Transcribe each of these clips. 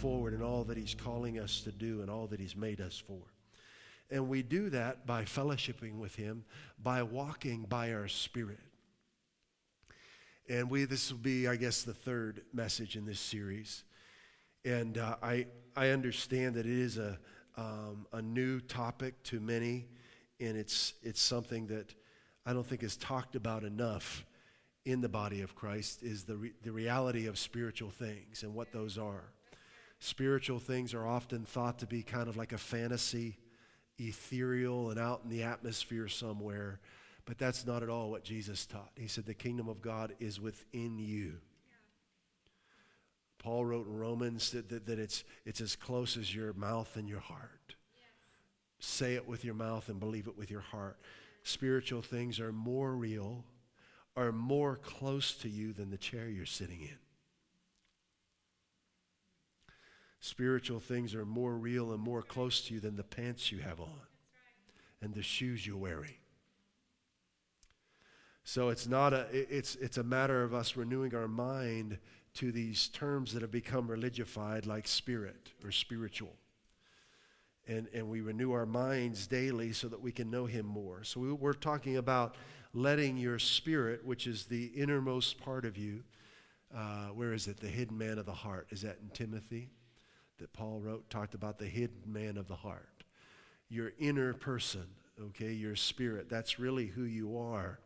Forward in all that He's calling us to do and all that He's made us for. And we do that by fellowshipping with Him, by walking by our Spirit. And we, this will be, I guess, the third message in this series. And uh, I, I understand that it is a, um, a new topic to many, and it's, it's something that I don't think is talked about enough in the body of Christ, is the, re- the reality of spiritual things and what those are. Spiritual things are often thought to be kind of like a fantasy, ethereal, and out in the atmosphere somewhere. But that's not at all what Jesus taught. He said, The kingdom of God is within you. Paul wrote in Romans that, that, that, it's, it's as close as your mouth and your heart. Say it with your mouth and believe it with your heart. Spiritual things are more real, are more close to you than the chair you're sitting in. Spiritual things are more real and more close to you than the pants you have on and the shoes you're wearing. So it's not a it's it's a matter of us renewing our mind to these terms that have become religified like spirit or spiritual. And, and we renew our minds daily so that we can know him more. So we, we're talking about letting your spirit, which is the innermost part of you, uh, where is it? The hidden man of the heart. Is that in Timothy? That Paul wrote talked about the hidden man of the heart, your inner person, okay, your spirit. That's really who you are.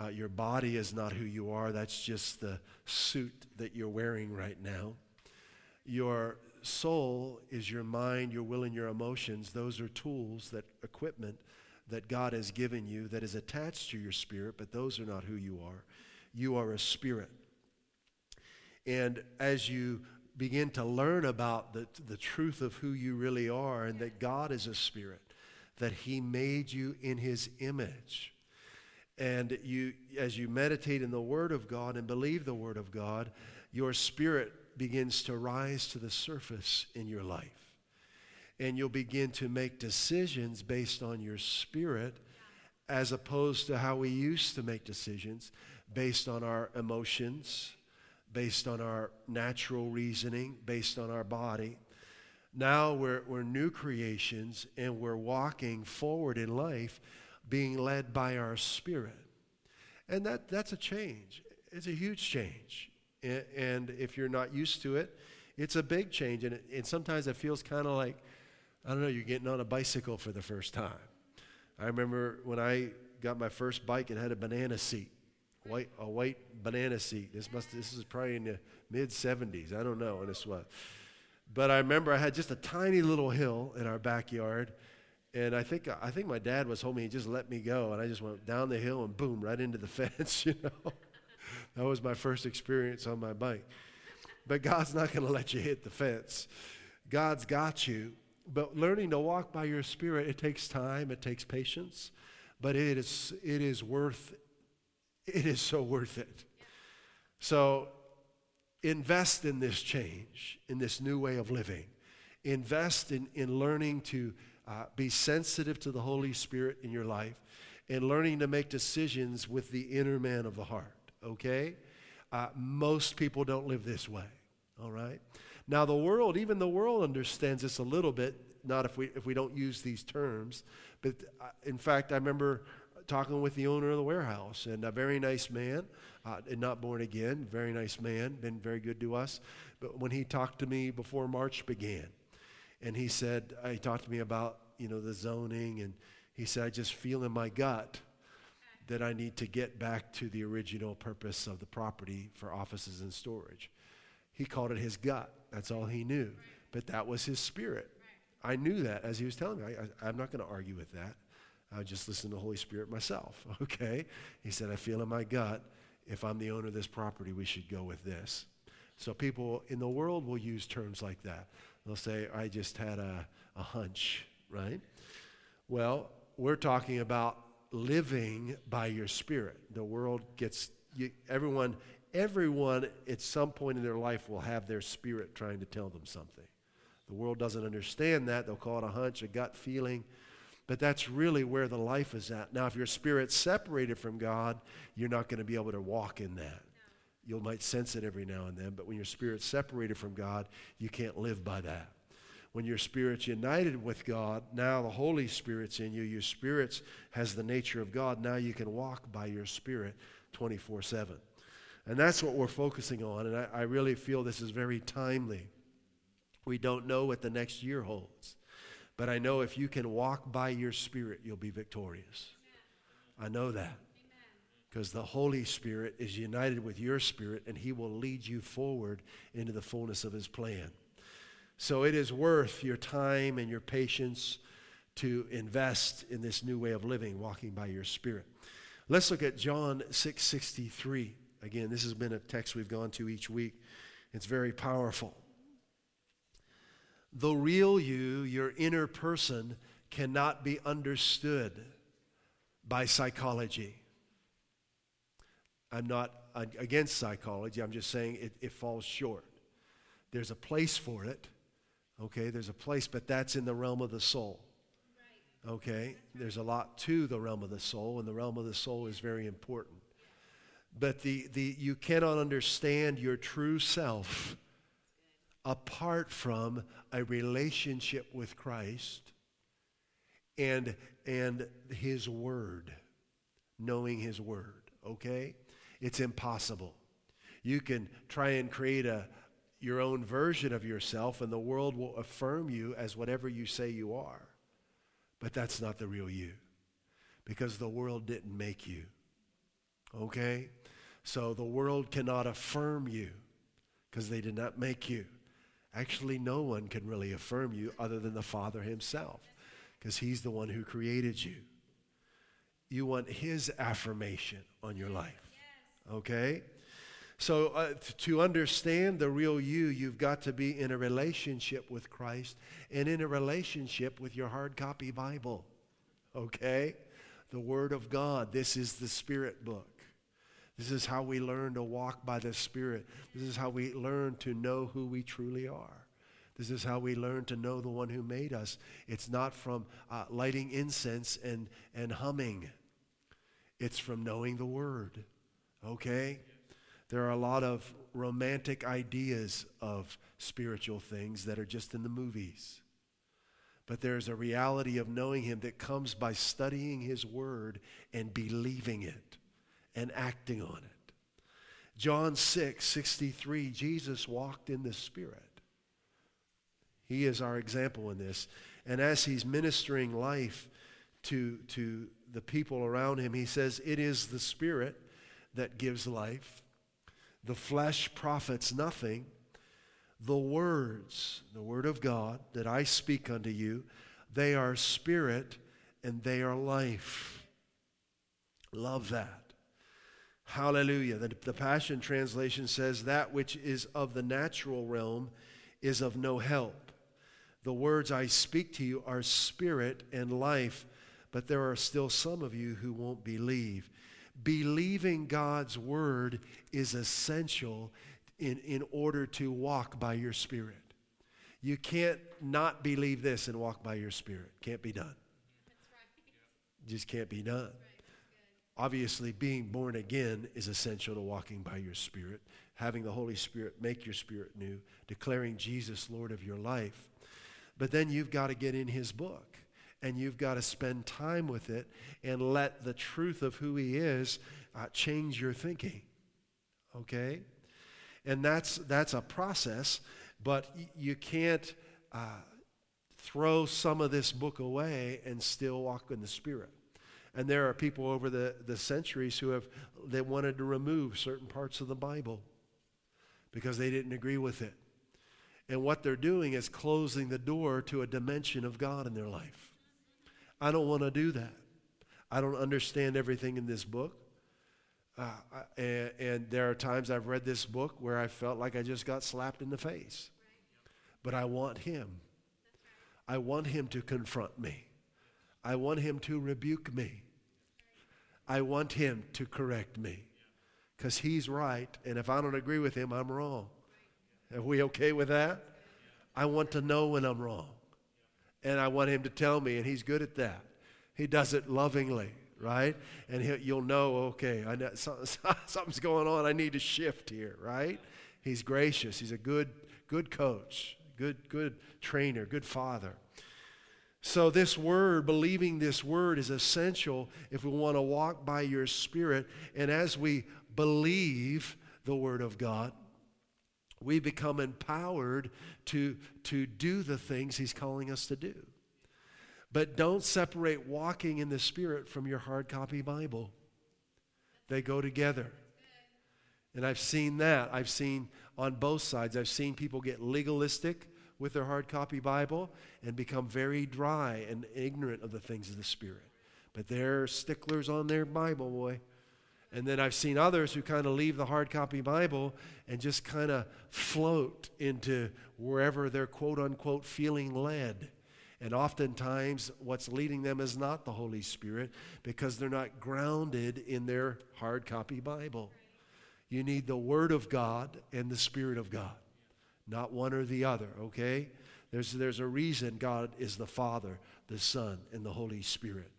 Uh, your body is not who you are, that's just the suit that you're wearing right now. Your soul is your mind, your will, and your emotions. Those are tools, that equipment that God has given you that is attached to your spirit, but those are not who you are. You are a spirit. And as you begin to learn about the, the truth of who you really are and that God is a spirit, that He made you in His image. And you, as you meditate in the Word of God and believe the Word of God, your spirit begins to rise to the surface in your life. And you'll begin to make decisions based on your spirit as opposed to how we used to make decisions based on our emotions based on our natural reasoning, based on our body. Now we're, we're new creations and we're walking forward in life being led by our spirit. And that, that's a change. It's a huge change. And, if you're not used to it, it's a big change. And, it, and sometimes it feels kind of like, I don't know, you're getting on a bicycle for the first time. I remember when I got my first bike, it had a banana seat white a white banana seat. This must this is probably in the mid 70s. I don't know and it's what. But I remember I had just a tiny little hill in our backyard. And I think I think my dad was home. He just let me go, and I just went down the hill and boom, right into the fence. You know, that was my first experience on my bike. But God's not going to let you hit the fence. God's got you. But learning to walk by your spirit, it takes time, it takes patience, but it is it is worth it is so worth it. So invest in this change, in this new way of living. Invest in, in learning to uh, be sensitive to the Holy Spirit in your life and learning to make decisions with the inner man of the heart, okay? Uh, most people don't live this way, all right? Now, the world, even the world understands this a little bit, not if we, if we don't use these terms, but uh, in fact, I remember talking with the owner of the warehouse, and a very nice man, uh, and not born again, very nice man, been very good to us. But when he talked to me before March began, and he said, uh, he talked to me about, you know, the zoning, and he said, I just feel in my gut that I need to get back to the original purpose of the property for offices and storage. He called it his gut. That's all he knew. But that was his spirit. I knew that as he was telling me. I, am not going to argue with that. I just listen to the Holy Spirit myself, okay? He said, I feel in my gut, if I'm the owner of this property, we should go with this. So people in the world will use terms like that. They'll say, I just had a, a hunch, right? Well, we're talking about living by your spirit. The world gets, you, everyone, everyone at some point in their life will have their spirit trying to tell them something. The world doesn't understand that. They'll call it a hunch, a gut feeling. But that's really where the life is at. Now, if your spirit's separated from God, you're not going to be able to walk in that. You might sense it every now and then, but when your spirit's separated from God, you can't live by that. When your spirit's united with God, now the Holy Spirit's in you. Your spirit has the nature of God. Now you can walk by your spirit 24 7. And that's what we're focusing on. And I, I really feel this is very timely. We don't know what the next year holds. But I know if you can walk by your spirit, you'll be victorious. I know that. Because the Holy Spirit is united with your spirit and he will lead you forward into the fullness of his plan. So it is worth your time and your patience to invest in this new way of living, walking by your spirit. Let's look at John 6:63. Again, this has been a text we've gone to each week. It's very powerful. The real you, your inner person, cannot be understood by psychology. I'm not against psychology, I'm just saying it, it falls short. There's a place for it, okay? There's a place, but that's in the realm of the soul. Okay? There's a lot to the realm of the soul, and the realm of the soul is very important. But the, the, you cannot understand your true self apart from a relationship with Christ and, and His Word, knowing His Word, okay? It's impossible. You can try and create a, your own version of yourself, and the world will affirm you as whatever you say you are. But that's not the real you because the world didn't make you. Okay? So the world cannot affirm you because they did not make you. Actually, no one can really affirm you other than the Father Himself, because He's the one who created you. You want His affirmation on your life. Okay? So, uh, to understand the real you, you've got to be in a relationship with Christ and in a relationship with your hard copy Bible. Okay? The Word of God. This is the Spirit book. This is how we learn to walk by the Spirit. This is how we learn to know who we truly are. This is how we learn to know the one who made us. It's not from uh, lighting incense and, and humming, it's from knowing the Word. Okay? There are a lot of romantic ideas of spiritual things that are just in the movies. But there's a reality of knowing Him that comes by studying His Word and believing it and acting on it. John 6 63, Jesus walked in the Spirit. He is our example in this. And as he's ministering life to, to the people around him, he says, It is the Spirit that gives life. The flesh profits nothing. The words, the word of God that I speak unto you, they are spirit and they are life. Love that. Hallelujah. The, the Passion Translation says, That which is of the natural realm is of no help. The words I speak to you are spirit and life, but there are still some of you who won't believe. Believing God's word is essential in, in order to walk by your spirit. You can't not believe this and walk by your spirit. Can't be done. Right. Just can't be done. Obviously, being born again is essential to walking by your spirit, having the Holy Spirit make your spirit new, declaring Jesus Lord of your life. But then you've got to get in His book and you've got to spend time with it and let the truth of who He is uh, change your thinking. Okay? And that's, that's a process, but you can't uh, throw some of this book away and still walk in the Spirit. And there are people over the, the centuries who have they wanted to remove certain parts of the Bible because they didn't agree with it. And what they're doing is closing the door to a dimension of God in their life. I don't want to do that. I don't understand everything in this book. Uh, and, and, there are times I've read this book where I felt like I just got slapped in the face. But I want Him. I want Him to confront me. I want Him to rebuke me. I want Him to correct me. Because He's right. And if I don't agree with Him, I'm wrong. Are we okay with that? I want to know when I'm wrong. And I want Him to tell me, and He's good at that. He does it lovingly right? And you'll know, okay, I know, something's going on. I need to shift here, right? He's gracious. He's a good, good coach, good, good trainer, good father. So, this word, believing this word, is essential if we want to walk by your spirit. And as we believe the word of God, we become empowered to, to do the things he's calling us to do. But don't separate walking in the Spirit from your hard copy Bible. They go together. And I've seen that. I've seen on both sides. I've seen people get legalistic with their hard copy Bible and become very dry and ignorant of the things of the Spirit. But they're sticklers on their Bible, boy. And then I've seen others who kind of leave the hard copy Bible and just kind of float into wherever they're quote unquote feeling led. And oftentimes, what's leading them is not the Holy Spirit because they're not grounded in their hard copy Bible. You need the Word of God and the Spirit of God, not one or the other, okay? There's, there's a reason God is the Father, the Son, and the Holy Spirit.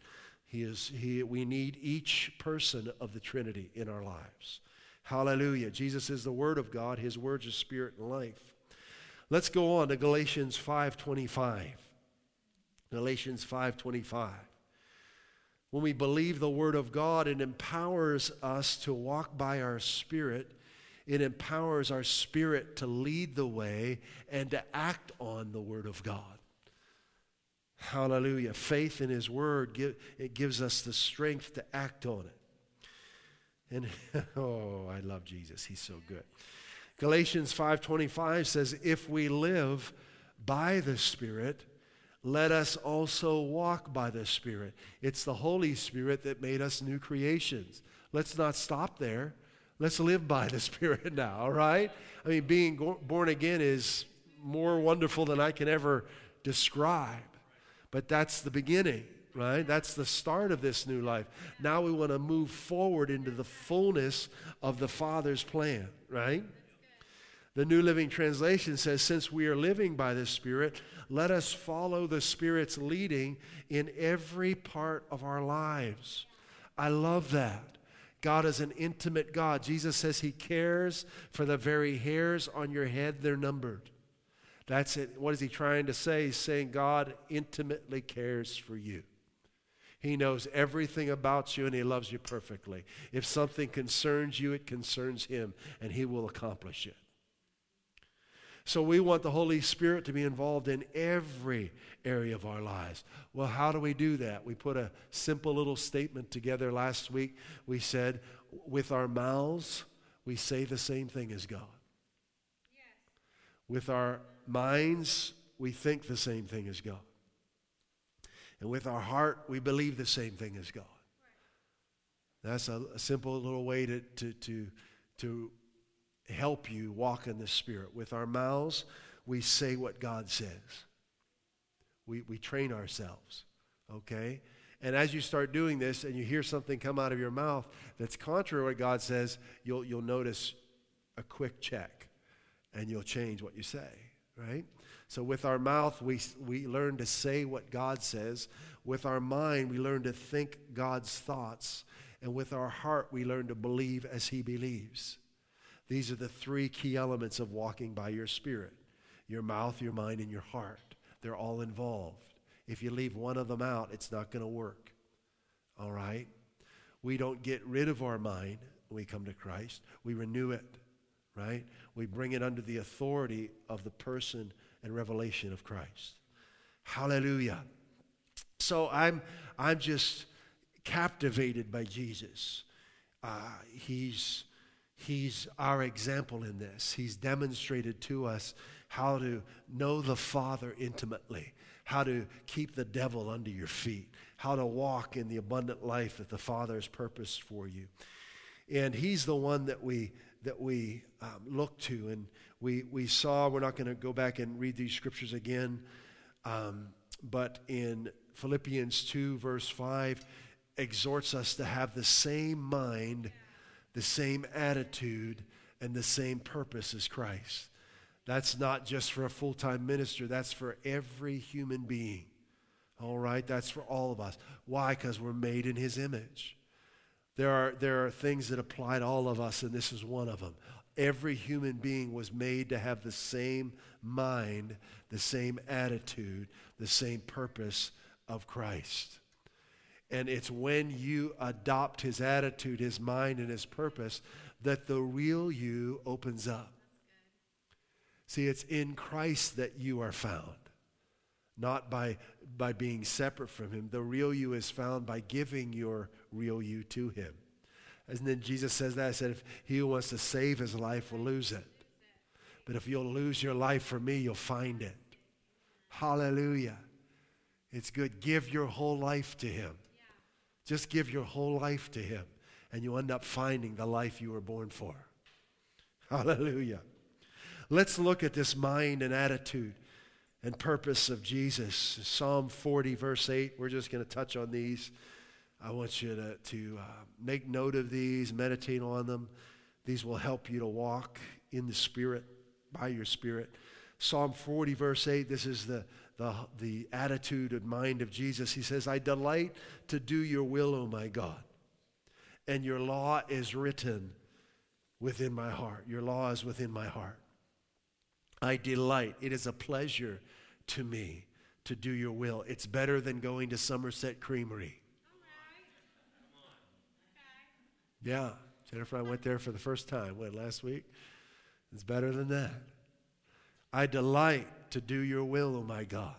He is, he, we need each person of the Trinity in our lives. Hallelujah. Jesus is the Word of God. His words are spirit and life. Let's go on to Galatians 5.25. Galatians 5:25. When we believe the word of God, it empowers us to walk by our spirit. It empowers our spirit to lead the way and to act on the word of God. Hallelujah. Faith in his word, it gives us the strength to act on it. And oh, I love Jesus. He's so good. Galatians 5:25 says if we live by the spirit, let us also walk by the Spirit. It's the Holy Spirit that made us new creations. Let's not stop there. Let's live by the Spirit now, all right? I mean, being born again is more wonderful than I can ever describe. But that's the beginning, right? That's the start of this new life. Now we want to move forward into the fullness of the Father's plan, right? The New Living Translation says, Since we are living by the Spirit, let us follow the Spirit's leading in every part of our lives. I love that. God is an intimate God. Jesus says He cares for the very hairs on your head, they're numbered. That's it. What is He trying to say? He's saying God intimately cares for you. He knows everything about you and He loves you perfectly. If something concerns you, it concerns Him, and He will accomplish it. So we want the Holy Spirit to be involved in every area of our lives. Well, how do we do that? We put a simple little statement together last week. We said, with our mouths, we say the same thing as God. Yes. With our minds, we think the same thing as God. And with our heart, we believe the same thing as God. That's a, a simple little way to, to, to, to help you walk in the Spirit. With our mouths, we say what God says. We, we train ourselves, okay? And as you start doing this and you hear something come out of your mouth that's contrary to what God says, you'll, you'll notice a quick check and you'll change what you say, right? So with our mouth, we, we learn to say what God says. With our mind, we learn to think God's thoughts. And with our heart, we learn to believe as He believes. These are the three key elements of walking by your spirit your mouth, your mind, and your heart. They're all involved. If you leave one of them out, it's not going to work. All right? We don't get rid of our mind when we come to Christ, we renew it, right? We bring it under the authority of the person and revelation of Christ. Hallelujah. So I'm, I'm just captivated by Jesus. Uh, he's He's our example in this. He's demonstrated to us how to know the Father intimately, how to keep the devil under your feet, how to walk in the abundant life that the Father has purposed for you. And He's the one that we, that we um, look to. And we, we saw, we're not going to go back and read these scriptures again, um, but in Philippians 2, verse 5, exhorts us to have the same mind, the same attitude, and the same purpose as Christ. That's not just for a full time minister, that's for every human being. All right? That's for all of us. Why? Because we're made in His image. There are, there are things that apply to all of us, and this is one of them. Every human being was made to have the same mind, the same attitude, the same purpose of Christ. And it's when you adopt his attitude, his mind, and his purpose that the real you opens up. See, it's in Christ that you are found, not by, by being separate from him. The real you is found by giving your real you to him. And then Jesus says that. I said, if he who wants to save his life will lose it. But if you'll lose your life for me, you'll find it. Hallelujah. It's good. Give your whole life to him. Just give your whole life to him, and you end up finding the life you were born for. Hallelujah. Let's look at this mind and attitude and purpose of Jesus. Psalm 40, verse 8. We're just going to touch on these. I want you to, to uh, make note of these, meditate on them. These will help you to walk in the Spirit, by your Spirit. Psalm 40, verse 8, this is the, the, the attitude and mind of Jesus. He says, I delight to do your will, O my God, and your law is written within my heart. Your law is within my heart. I delight. It is a pleasure to me to do your will. It's better than going to Somerset Creamery. Yeah, Jennifer, I went there for the first time. What, last week? It's better than that. I delight to do your will, O oh my God,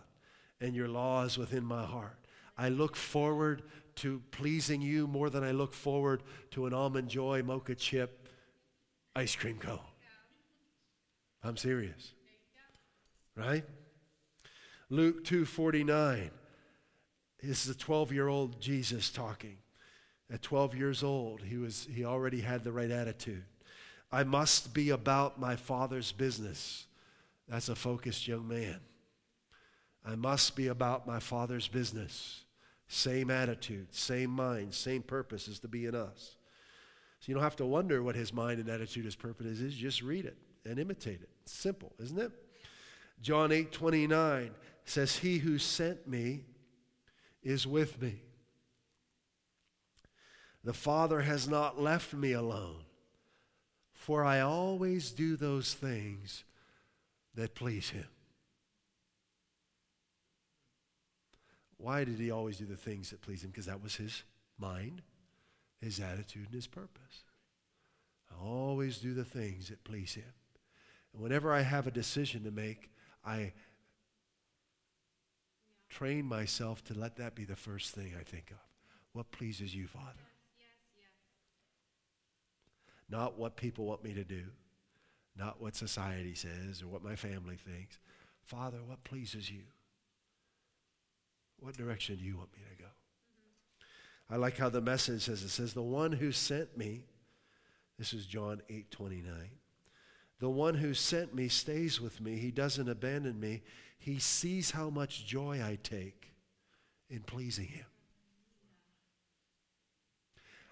and your law is within my heart. I look forward to pleasing you more than I look forward to an almond joy mocha chip ice cream cone. I'm serious. Right? Luke 2:49. This is a 12-year-old Jesus talking. At 12 years old, he, was, he already had the right attitude. I must be about my father's business. That's a focused young man. I must be about my father's business. Same attitude, same mind, same purpose is to be in us. So you don't have to wonder what his mind and attitude, his purpose is. Just read it and imitate it. It's simple, isn't it? John 8 29 says, He who sent me is with me. The Father has not left me alone, for I always do those things that please Him. Why did He always do the things that please Him? Because that was His mind, His attitude, and His purpose. I always do the things that please Him. And whenever I have a decision to make, I train myself to let that be the first thing I think of. What pleases you, Father? Not what people want me to do, not what society says or what my family thinks. Father, what pleases you? What direction do you want me to go? I like how the message says it says, The one who sent me, this is John 8 29. The one who sent me stays with me. He doesn't abandon me. He sees how much joy I take in pleasing him.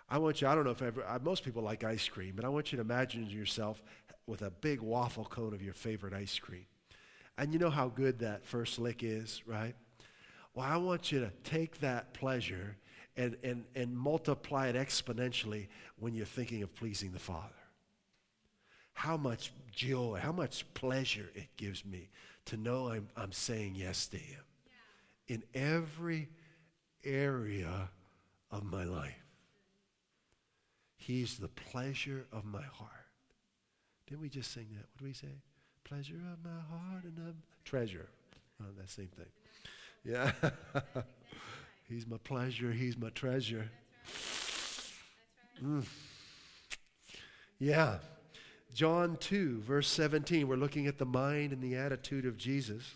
I want you, I don't know if ever, most people like ice cream, but I want you to imagine yourself with a big waffle cone of your favorite ice cream. And you know how good that first lick is, right? Well, I want you to take that pleasure and, and, and multiply it exponentially when you're thinking of pleasing the Father. How much joy, how much pleasure it gives me to know I'm, I'm saying yes to Him in every area of my life. He's the pleasure of my heart. Didn't we just sing that? What do we say? Pleasure of my heart and I'm treasure. Oh, that same thing. Yeah. he's my pleasure. He's my treasure. Mm. Yeah. John 2, verse 17. We're looking at the mind and the attitude of Jesus.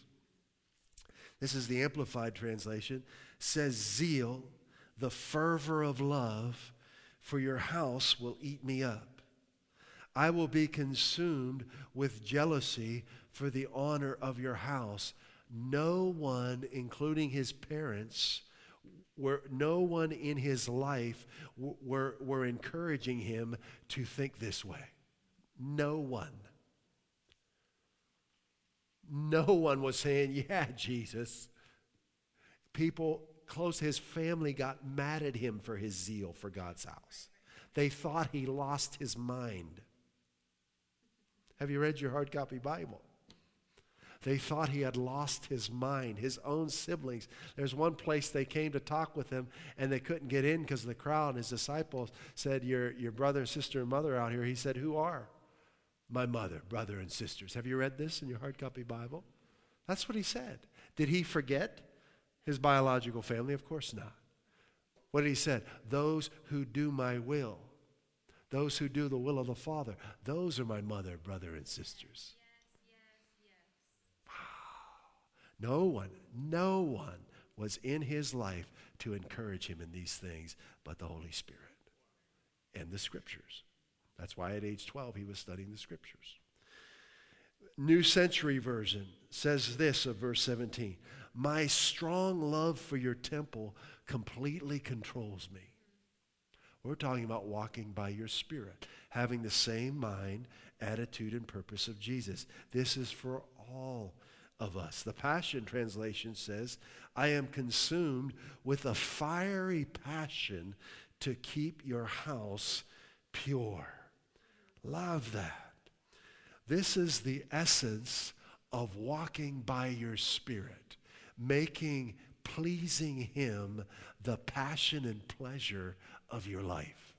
This is the Amplified translation. Says zeal, the fervor of love for your house will eat me up. I will be consumed with jealousy for the honor of your house. No one, including his parents, were, no one in his life were, were encouraging him to think this way. No one. No one was saying, Yeah, Jesus. People close, his family got mad at him for his zeal for God's house. They thought he lost his mind. Have you read your hard copy Bible? They thought he had lost his mind, his own siblings. There's one place they came to talk with him and they couldn't get in because of the crowd. And His disciples said, your, your brother, sister, and mother out here. He said, Who are? My mother, brother, and sisters. Have you read this in your hard copy Bible? That's what he said. Did he forget his biological family? Of course not. What did he say? Those who do my will, those who do the will of the Father, those are my mother, brother, and sisters. No one, no one was in his life to encourage him in these things but the Holy Spirit and the Scriptures. That's why at age 12 he was studying the Scriptures. New Century Version says this of verse 17 My strong love for your temple completely controls me. We're talking about walking by your Spirit, having the same mind, attitude, and purpose of Jesus. This is for all of us. The Passion Translation says, I am consumed with a fiery passion to keep your house pure. Love that. This is the essence of walking by your Spirit, making pleasing Him the passion and pleasure of your life.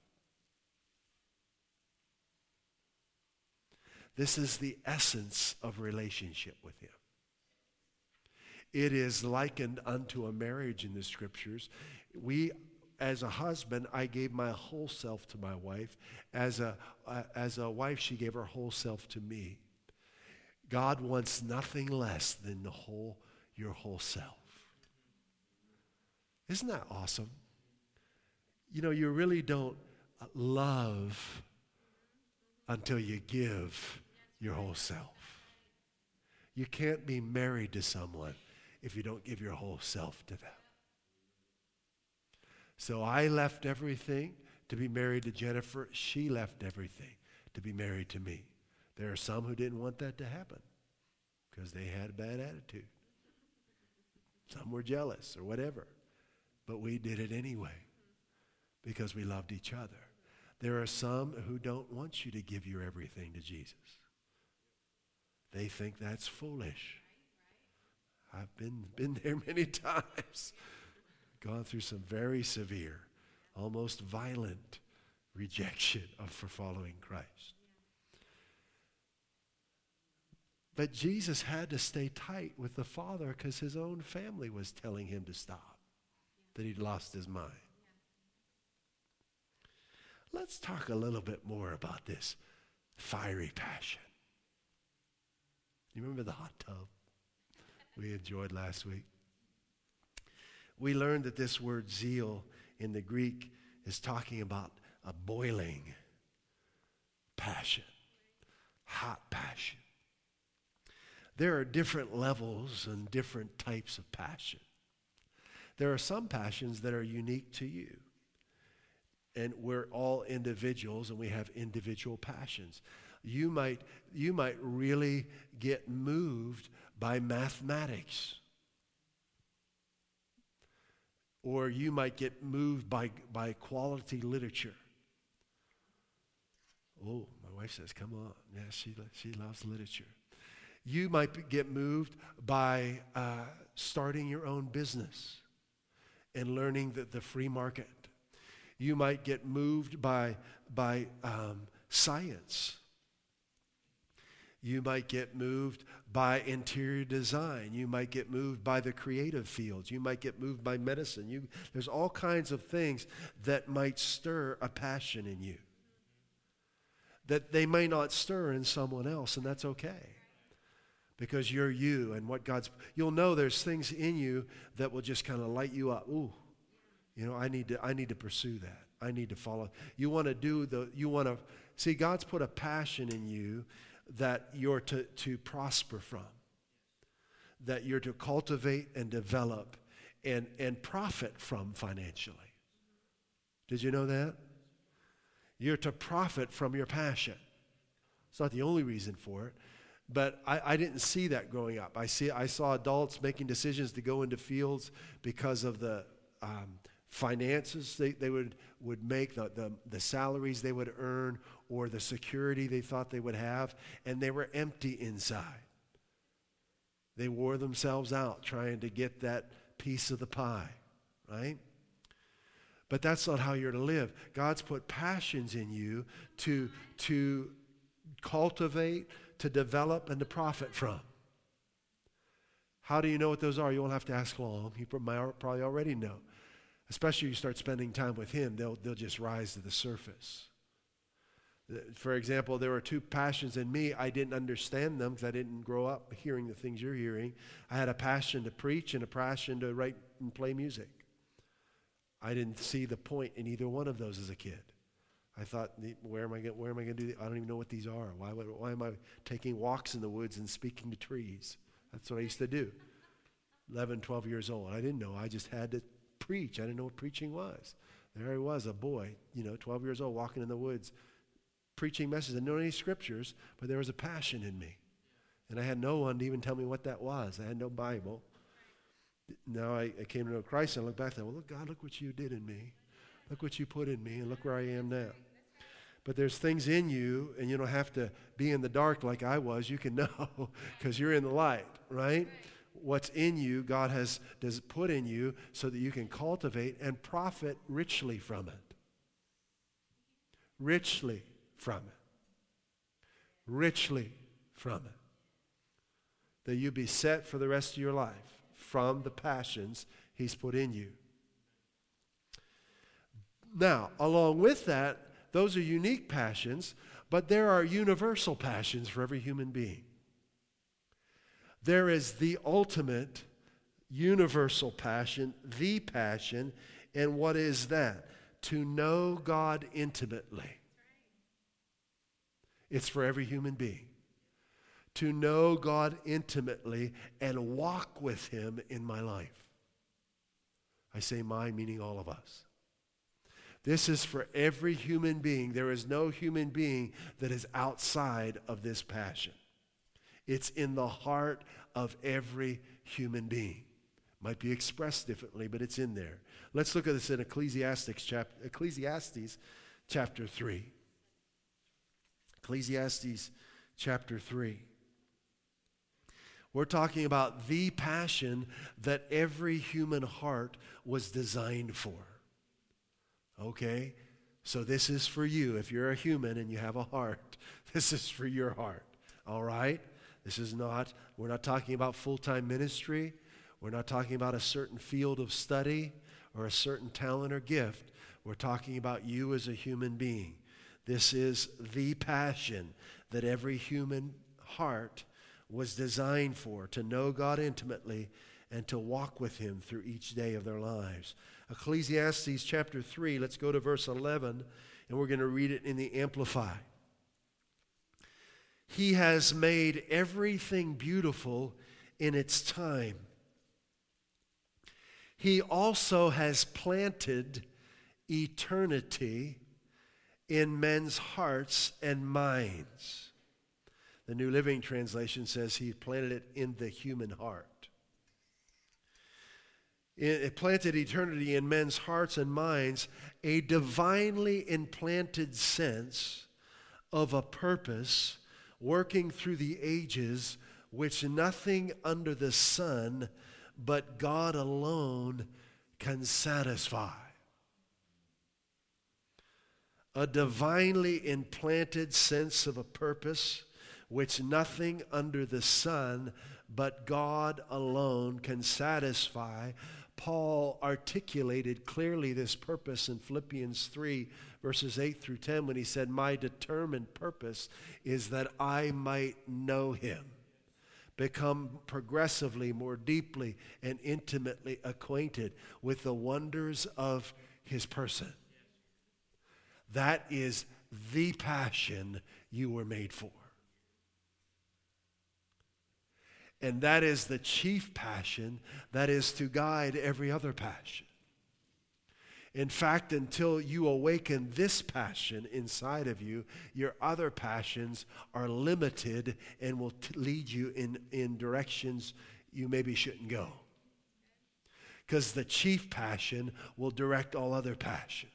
This is the essence of relationship with Him. It is likened unto a marriage in the scriptures. We, as a husband, I gave my whole self to my wife. As a, uh, as a wife, she gave her whole self to me. God wants nothing less than the whole, your whole self. Isn't that awesome? You know, you really don't love until you give your whole self. You can't be married to someone if you don't give your whole self to them. So I left everything to be married to Jennifer. She left everything to be married to me. There are some who didn't want that to happen because they had a bad attitude. Some were jealous or whatever. But we did it anyway because we loved each other. There are some who don't want you to give your everything to Jesus. They think that's foolish. I've been, been there many times, gone through some very severe, almost violent rejection of for following Christ. But Jesus had to stay tight with the Father because his own family was telling him to stop, that he'd lost his mind. Let's talk a little bit more about this fiery passion. You remember the hot tub? we enjoyed last week. We learned that this word zeal in the Greek is talking about a boiling passion, hot passion. There are different levels and different types of passion. There are some passions that are unique to you. And we're all individuals and we have individual passions. You might, you might really get moved by mathematics. Or you might get moved by, by quality literature. Oh, my wife says, come on. Yeah, she, she loves literature. You might get moved by uh, starting your own business and learning the, the free market. You might get moved by, by um, science you might get moved by interior design. You might get moved by the creative fields. You might get moved by medicine. You, there's all kinds of things that might stir a passion in you that they may not stir in someone else, and that's okay. Because you're you and what God's, you'll know there's things in you that will just kind of light you up. Ooh, you know, I need to, I need to pursue that. I need to follow. You want to do the, you want to, see, God's put a passion in you that you're to, to prosper from, that you're to cultivate and develop and, and profit from financially. Did you know that? You're to profit from your passion. It's not the only reason for it, but I, I, didn't see that growing up. I, see, I saw adults making decisions to go into fields because of the um, finances they, they would, would make, the, the, the salaries they would earn, or the security they thought they would have, and they were empty inside. They wore themselves out trying to get that piece of the pie, right? But that's not how you're to live. God's put passions in you to, to cultivate, to develop, and to profit from. How do you know what those are? You won't have to ask long. You probably already know. Especially if you start spending time with Him, they'll, they'll just rise to the surface. Uh, for example, there were two passions in me. I didn't understand them because I didn't grow up hearing the things you're hearing. I had a passion to preach and a passion to write and play music. I didn't see the point in either one of those as a kid. I thought, where am I going? Where am I going to do? I don't even know what these are. Why, why am I taking walks in the woods and speaking to trees? That's what I used to do. 11, 12 years old. I didn't know. I just had to preach. I didn't know what preaching was. There I was, a boy, you know, 12 years old, walking in the woods, preaching messages. I didn't know any scriptures, but there was a passion in me. And I had no one to even tell me what that was. I had no Bible. Now I, I came to know Christ and I look back and thought, well, look, God, look what you did in me. Look what you put in me, and look where I am now. But there's things in you, and you don't have to be in the dark like I was. You can know because you're in the light, right? What's in you, God has put in you so that you can cultivate and profit richly from it. Richly from it. Richly from it. That you be set for the rest of your life from the passions He's put in you. Now, along with that, those are unique passions, but there are universal passions for every human being. There is the ultimate universal passion, the passion, and what is that? To know God intimately. It's for every human being. To know God intimately and walk with Him in my life. I say my, meaning all of us. This is for every human being. There is no human being that is outside of this passion. It's in the heart of every human being. Might be expressed differently, but it's in there. Let's look at this in Ecclesiastes, chap- Ecclesiastes chapter 3. Ecclesiastes chapter 3. We're talking about the passion that every human heart was designed for. Okay? So this is for you. If you're a human and you have a heart, this is for your heart. All right? This is not, we're not talking about full time ministry. We're not talking about a certain field of study or a certain talent or gift. We're talking about you as a human being. This is the passion that every human heart was designed for to know God intimately and to walk with Him through each day of their lives. Ecclesiastes chapter 3, let's go to verse 11, and we're going to read it in the Amplified. He has made everything beautiful in its time. He also has planted eternity in men's hearts and minds. The New Living Translation says he planted it in the human heart. It planted eternity in men's hearts and minds, a divinely implanted sense of a purpose working through the ages, which nothing under the sun but God alone can satisfy. A divinely implanted sense of a purpose which nothing under the sun but God alone can satisfy Paul articulated clearly this purpose in Philippians 3, verses 8 through 10, when he said, My determined purpose is that I might know him, become progressively more deeply and intimately acquainted with the wonders of his person. That is the passion you were made for. And that is the chief passion that is to guide every other passion. In fact, until you awaken this passion inside of you, your other passions are limited and will t- lead you in, in directions you maybe shouldn't go. Because the chief passion will direct all other passions.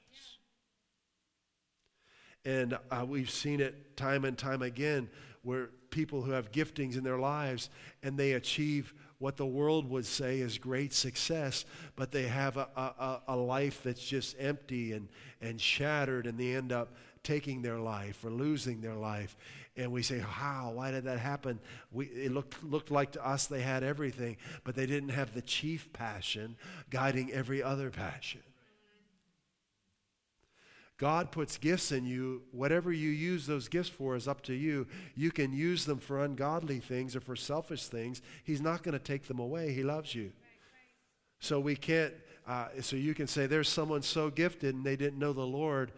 And uh, we've seen it time and time again where people who have giftings in their lives and they achieve what the world would say is great success, but they have a, a, a life that's just empty and, and shattered, and they end up taking their life or losing their life. And we say, How? Why did that happen? We, it looked, looked like to us they had everything, but they didn't have the chief passion guiding every other passion. God puts gifts in you. Whatever you use those gifts for is up to you. You can use them for ungodly things or for selfish things. He's not going to take them away. He loves you. So we can't, uh, so you can say, there's someone so gifted and they didn't know the Lord.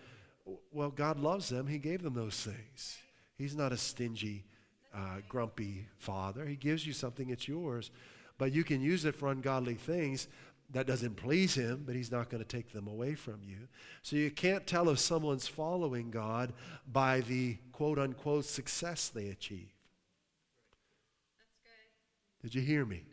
Well, God loves them. He gave them those things. He's not a stingy, uh, grumpy father. He gives you something, it's yours. But you can use it for ungodly things that doesn't please him, but he's not going to take them away from you. So you can't tell if someone's following God by the quote unquote success they achieve. Did you hear me?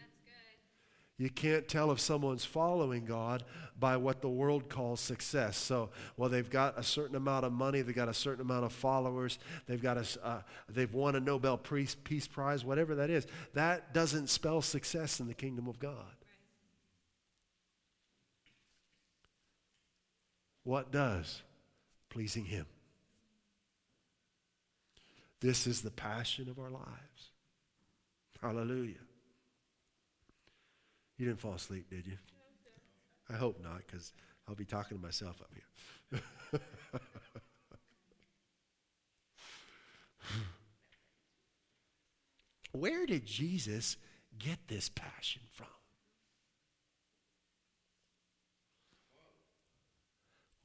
You can't tell if someone's following God by what the world calls success. So, well, they've got a certain amount of money, they've got a certain amount of followers, they've got a, uh, they've won a Nobel Peace, Peace Prize, whatever that is. That doesn't spell success in the kingdom of God. What does? Pleasing Him. This is the passion of our lives. Hallelujah. You didn't fall asleep, did you? I hope not, because I'll be talking to myself up here. Where did Jesus get this passion from?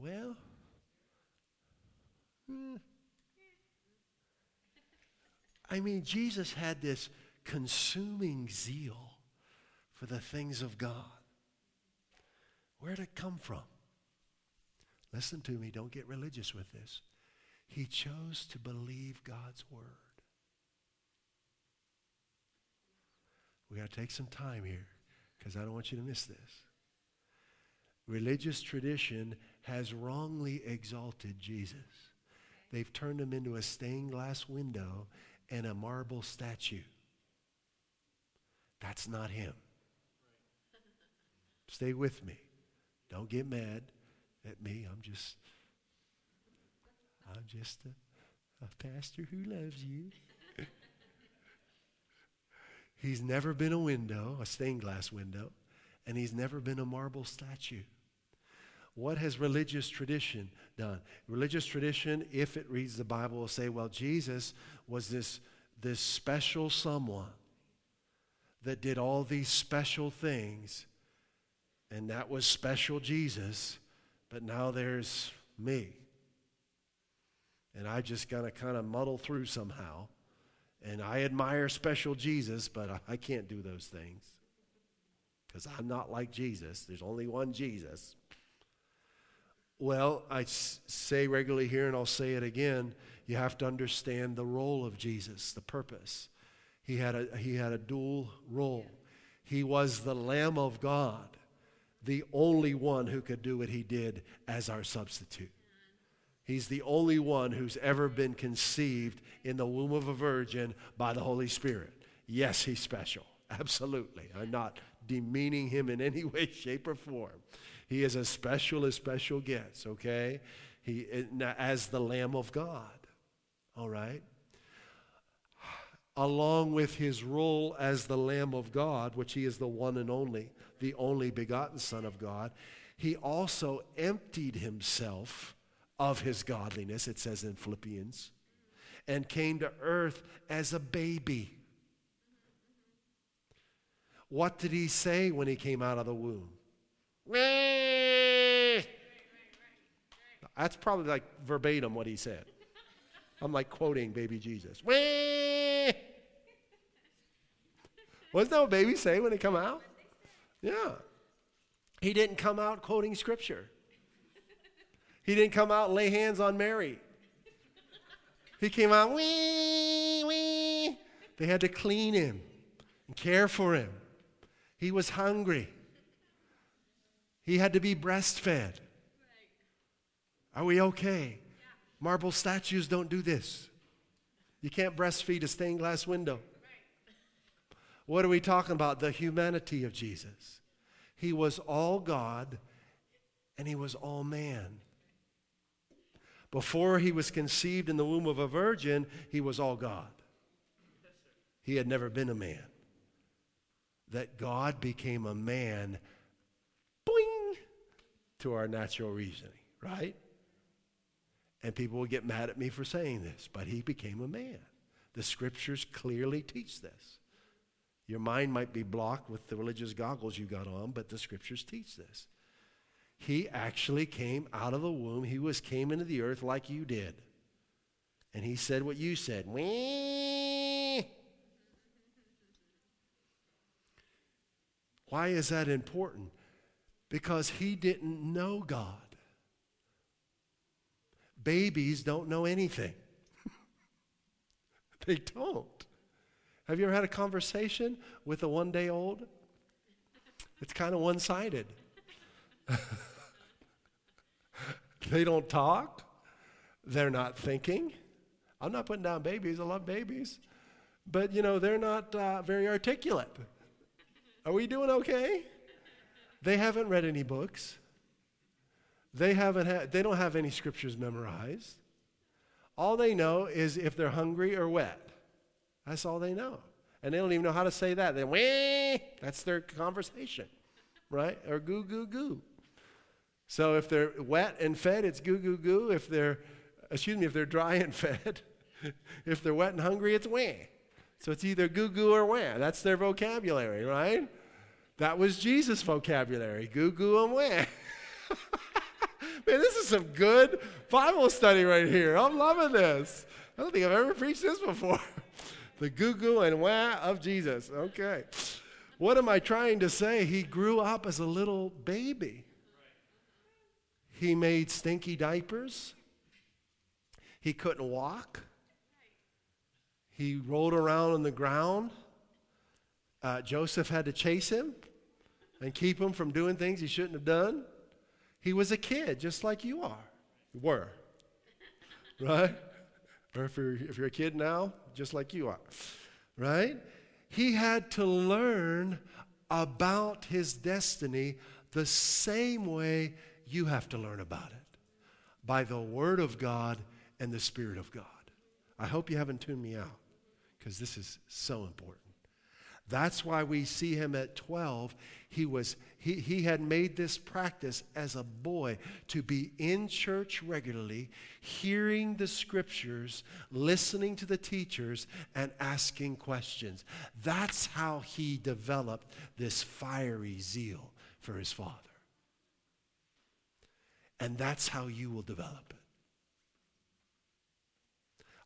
Well, hmm. I mean, Jesus had this consuming zeal for the things of God. Where did it come from? Listen to me, don't get religious with this. He chose to believe God's word. We got to take some time here because I don't want you to miss this. Religious tradition has wrongly exalted Jesus. They've turned him into a stained glass window and a marble statue. That's not him. Stay with me. Don't get mad at me. I'm just I'm just a, a pastor who loves you. he's never been a window, a stained glass window, and he's never been a marble statue. What has religious tradition done? Religious tradition, if it reads the Bible, will say, well, Jesus was this, this special someone that did all these special things, and that was special Jesus, but now there's me. And I just got to kind of muddle through somehow. And I admire special Jesus, but I can't do those things because I'm not like Jesus. There's only one Jesus. Well, I say regularly here, and I'll say it again. You have to understand the role of Jesus, the purpose. He had a, he had a dual role. He was the Lamb of God, the only one who could do what he did as our substitute. He's the only one who's ever been conceived in the womb of a virgin by the Holy Spirit. Yes, he's special. Absolutely. I'm not demeaning him in any way, shape, or form. He is as special as special gets, okay? He, eh, as the Lamb of God, all right? Along with his role as the Lamb of God, which he is the one and only, the only begotten Son of God, he also emptied himself of his godliness, it says in Philippians, and came to earth as a baby. What did he say when he came out of the womb? That's probably like verbatim what he said. I'm like quoting baby Jesus. Wasn't that what babies say when they come out? Yeah. He didn't come out quoting scripture. He didn't come out and lay hands on Mary. He came out, wee, wee. They had to clean him and care for him. He was hungry. He had to be breastfed. Are we okay? Marble statues don't do this. You can't breastfeed a stained glass window. What are we talking about? The humanity of Jesus. He was all God and he was all man. Before he was conceived in the womb of a virgin, he was all God. He had never been a man. That God became a man, boing, to our natural reasoning, right? And people will get mad at me for saying this, but he became a man. The scriptures clearly teach this. Your mind might be blocked with the religious goggles you got on, but the scriptures teach this. He actually came out of the womb. He was came into the earth like you did. And he said what you said. Wee. Why is that important? Because he didn't know God. Babies don't know anything. they don't. Have you ever had a conversation with a one day old? It's kind of one sided. they don't talk. They're not thinking. I'm not putting down babies. I love babies. But, you know, they're not uh, very articulate. Are we doing okay? They haven't read any books. They, haven't ha- they don't have any scriptures memorized. All they know is if they're hungry or wet. That's all they know. And they don't even know how to say that. They wah, that's their conversation, right? Or goo, goo, goo. So if they're wet and fed, it's goo goo goo. If they're, excuse me, if they're dry and fed, if they're wet and hungry, it's wah. So it's either goo goo or wah. That's their vocabulary, right? That was Jesus' vocabulary goo goo and wah. Man, this is some good Bible study right here. I'm loving this. I don't think I've ever preached this before. the goo goo and wah of Jesus. Okay. What am I trying to say? He grew up as a little baby. He made stinky diapers. He couldn't walk. He rolled around on the ground. Uh, Joseph had to chase him and keep him from doing things he shouldn't have done. He was a kid, just like you are. You were. Right? Or if you're, if you're a kid now, just like you are. Right? He had to learn about his destiny the same way you have to learn about it by the Word of God and the Spirit of God. I hope you haven't tuned me out because this is so important. That's why we see him at 12. He, was, he, he had made this practice as a boy to be in church regularly, hearing the scriptures, listening to the teachers, and asking questions. That's how he developed this fiery zeal for his father. And that's how you will develop it.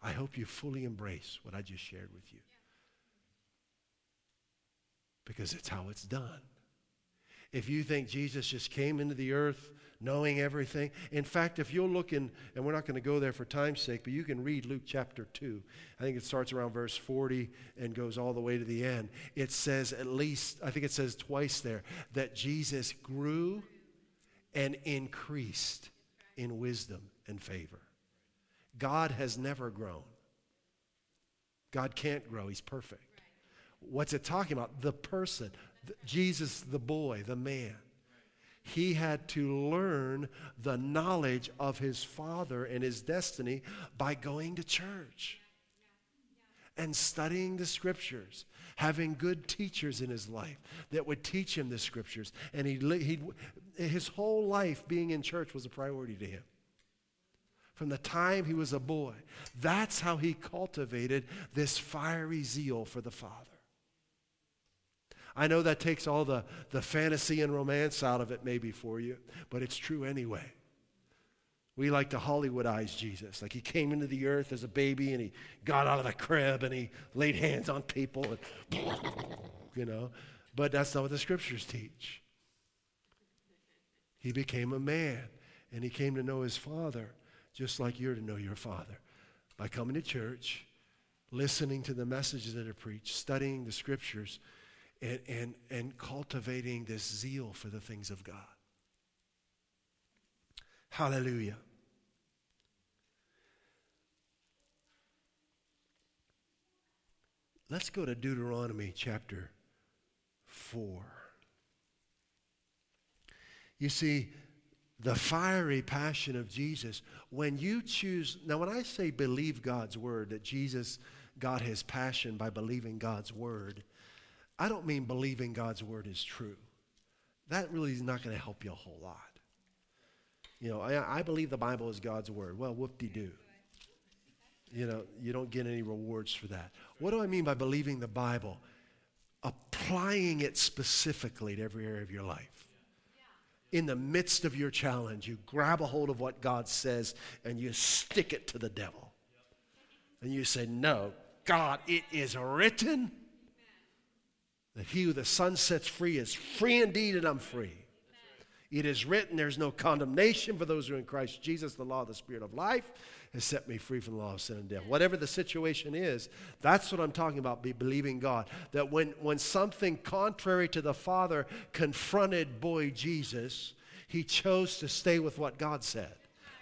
I hope you fully embrace what I just shared with you. Because it's how it's done. If you think Jesus just came into the earth knowing everything, in fact, if you'll look in, and we're not going to go there for time's sake, but you can read Luke chapter 2. I think it starts around verse 40 and goes all the way to the end. It says at least, I think it says twice there, that Jesus grew and increased in wisdom and favor. God has never grown. God can't grow, He's perfect. What's it talking about? The person, the, Jesus, the boy, the man. He had to learn the knowledge of his father and his destiny by going to church and studying the scriptures, having good teachers in his life that would teach him the scriptures. And he, he, his whole life being in church was a priority to him from the time he was a boy. That's how he cultivated this fiery zeal for the Father. I know that takes all the, the fantasy and romance out of it, maybe for you, but it's true anyway. We like to Hollywoodize Jesus. Like he came into the earth as a baby and he got out of the crib and he laid hands on people and, you know. But that's not what the scriptures teach. He became a man and he came to know his father just like you're to know your father by coming to church, listening to the messages that are preached, studying the scriptures, and, and, and cultivating this zeal for the things of God. Hallelujah. Let's go to Deuteronomy chapter 4. You see, the fiery passion of Jesus, when you choose, now when I say believe God's word, that Jesus got his passion by believing God's word, I don't mean believing God's word is true. That really is not going to help you a whole lot. You know, I, I believe the Bible is God's word. Well, whoop de doo. You know, you don't get any rewards for that. What do I mean by believing the Bible? Applying it specifically to every area of your life in the midst of your challenge, you grab a hold of what God says and you stick it to the devil. And you say, No, God, it is written that he who the Son sets free is free indeed, and I'm free. It is written, there's no condemnation for those who are in Christ Jesus, the law of the Spirit of life has set me free from the law of sin and death. Whatever the situation is, that's what I'm talking about, be believing God. That when, when something contrary to the Father confronted boy Jesus, he chose to stay with what God said.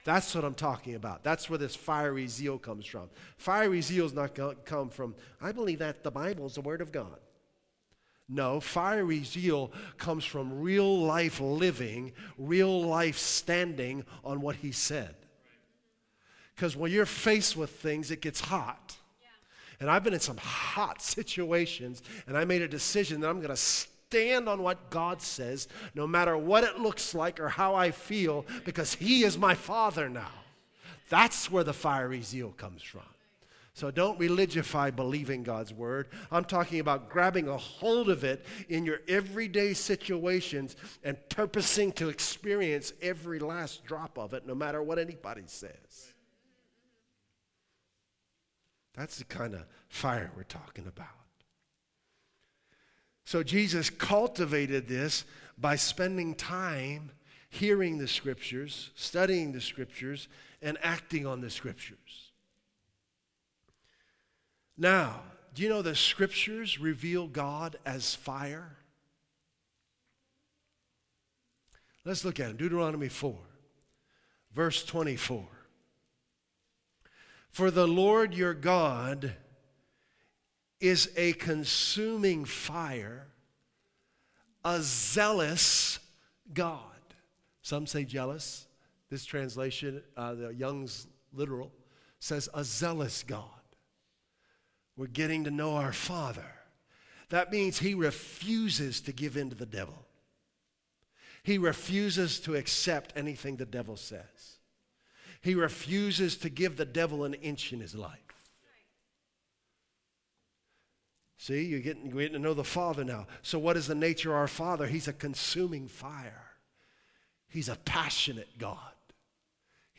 That's what I'm talking about. That's where this fiery zeal comes from. Fiery zeal is not going to come from, I believe that the Bible is the Word of God. No, fiery zeal comes from real life living, real life standing on what He said. Because when you're faced with things, it gets hot. And I've been in some hot situations, and I made a decision that I'm going to stand on what God says, no matter what it looks like or how I feel, because He is my Father now. That's where the fiery zeal comes from. So don't religify believing God's word. I'm talking about grabbing a hold of it in your everyday situations and purposing to experience every last drop of it, no matter what anybody says. That's the kind of fire we're talking about. So Jesus cultivated this by spending time hearing the scriptures, studying the scriptures, and acting on the scriptures. Now, do you know the scriptures reveal God as fire? Let's look at them. Deuteronomy 4, verse 24. For the Lord your God is a consuming fire, a zealous God. Some say jealous. This translation, uh, the Young's literal, says a zealous God. We're getting to know our Father. That means he refuses to give in to the devil. He refuses to accept anything the devil says. He refuses to give the devil an inch in his life. See, you're getting, you're getting to know the Father now. So, what is the nature of our Father? He's a consuming fire, He's a passionate God.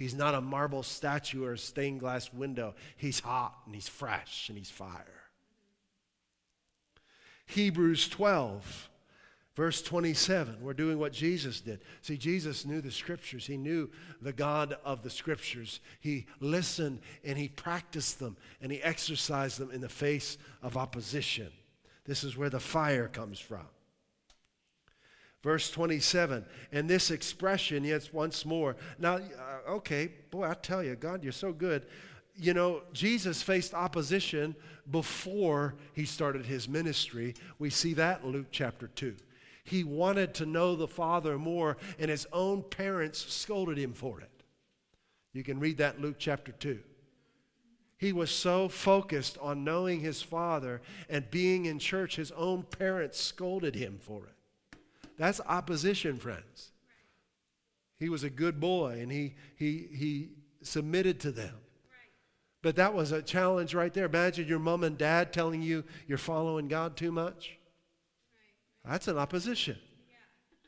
He's not a marble statue or a stained glass window. He's hot and He's fresh and He's fire. Hebrews 12 Verse 27, we're doing what Jesus did. See, Jesus knew the scriptures. He knew the God of the scriptures. He listened and he practiced them and he exercised them in the face of opposition. This is where the fire comes from. Verse 27, and this expression, yes, once more. Now, uh, okay, boy, I tell you, God, you're so good. You know, Jesus faced opposition before he started his ministry. We see that in Luke chapter 2. He wanted to know the Father more, and his own parents scolded him for it. You can read that Luke chapter 2. He was so focused on knowing his Father and being in church, his own parents scolded him for it. That's opposition, friends. He was a good boy and he, he, he submitted to them. But that was a challenge right there. Imagine your mom and dad telling you you're following God too much. That's an opposition.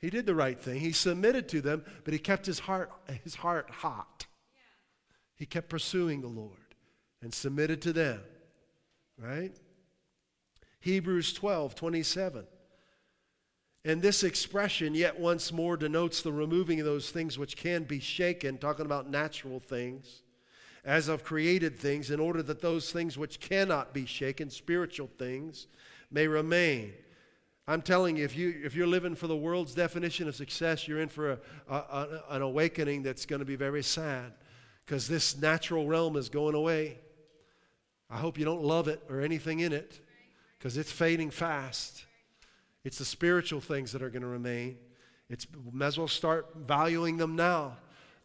He did the right thing. He submitted to them, but he kept his heart, his heart hot. He kept pursuing the Lord and submitted to them, right? Hebrews 12, 27. And this expression, yet once more, denotes the removing of those things which can be shaken, talking about natural things, as of created things, in order that those things which cannot be shaken, spiritual things, may remain. I'm telling you, if, you, if you're living for the world's definition of success, you're in for a, a, an awakening that's going to be very sad because this natural realm is going away. I hope you don't love it or anything in it because it's fading fast. It's the spiritual things that are going to remain. It's might as well start valuing them now.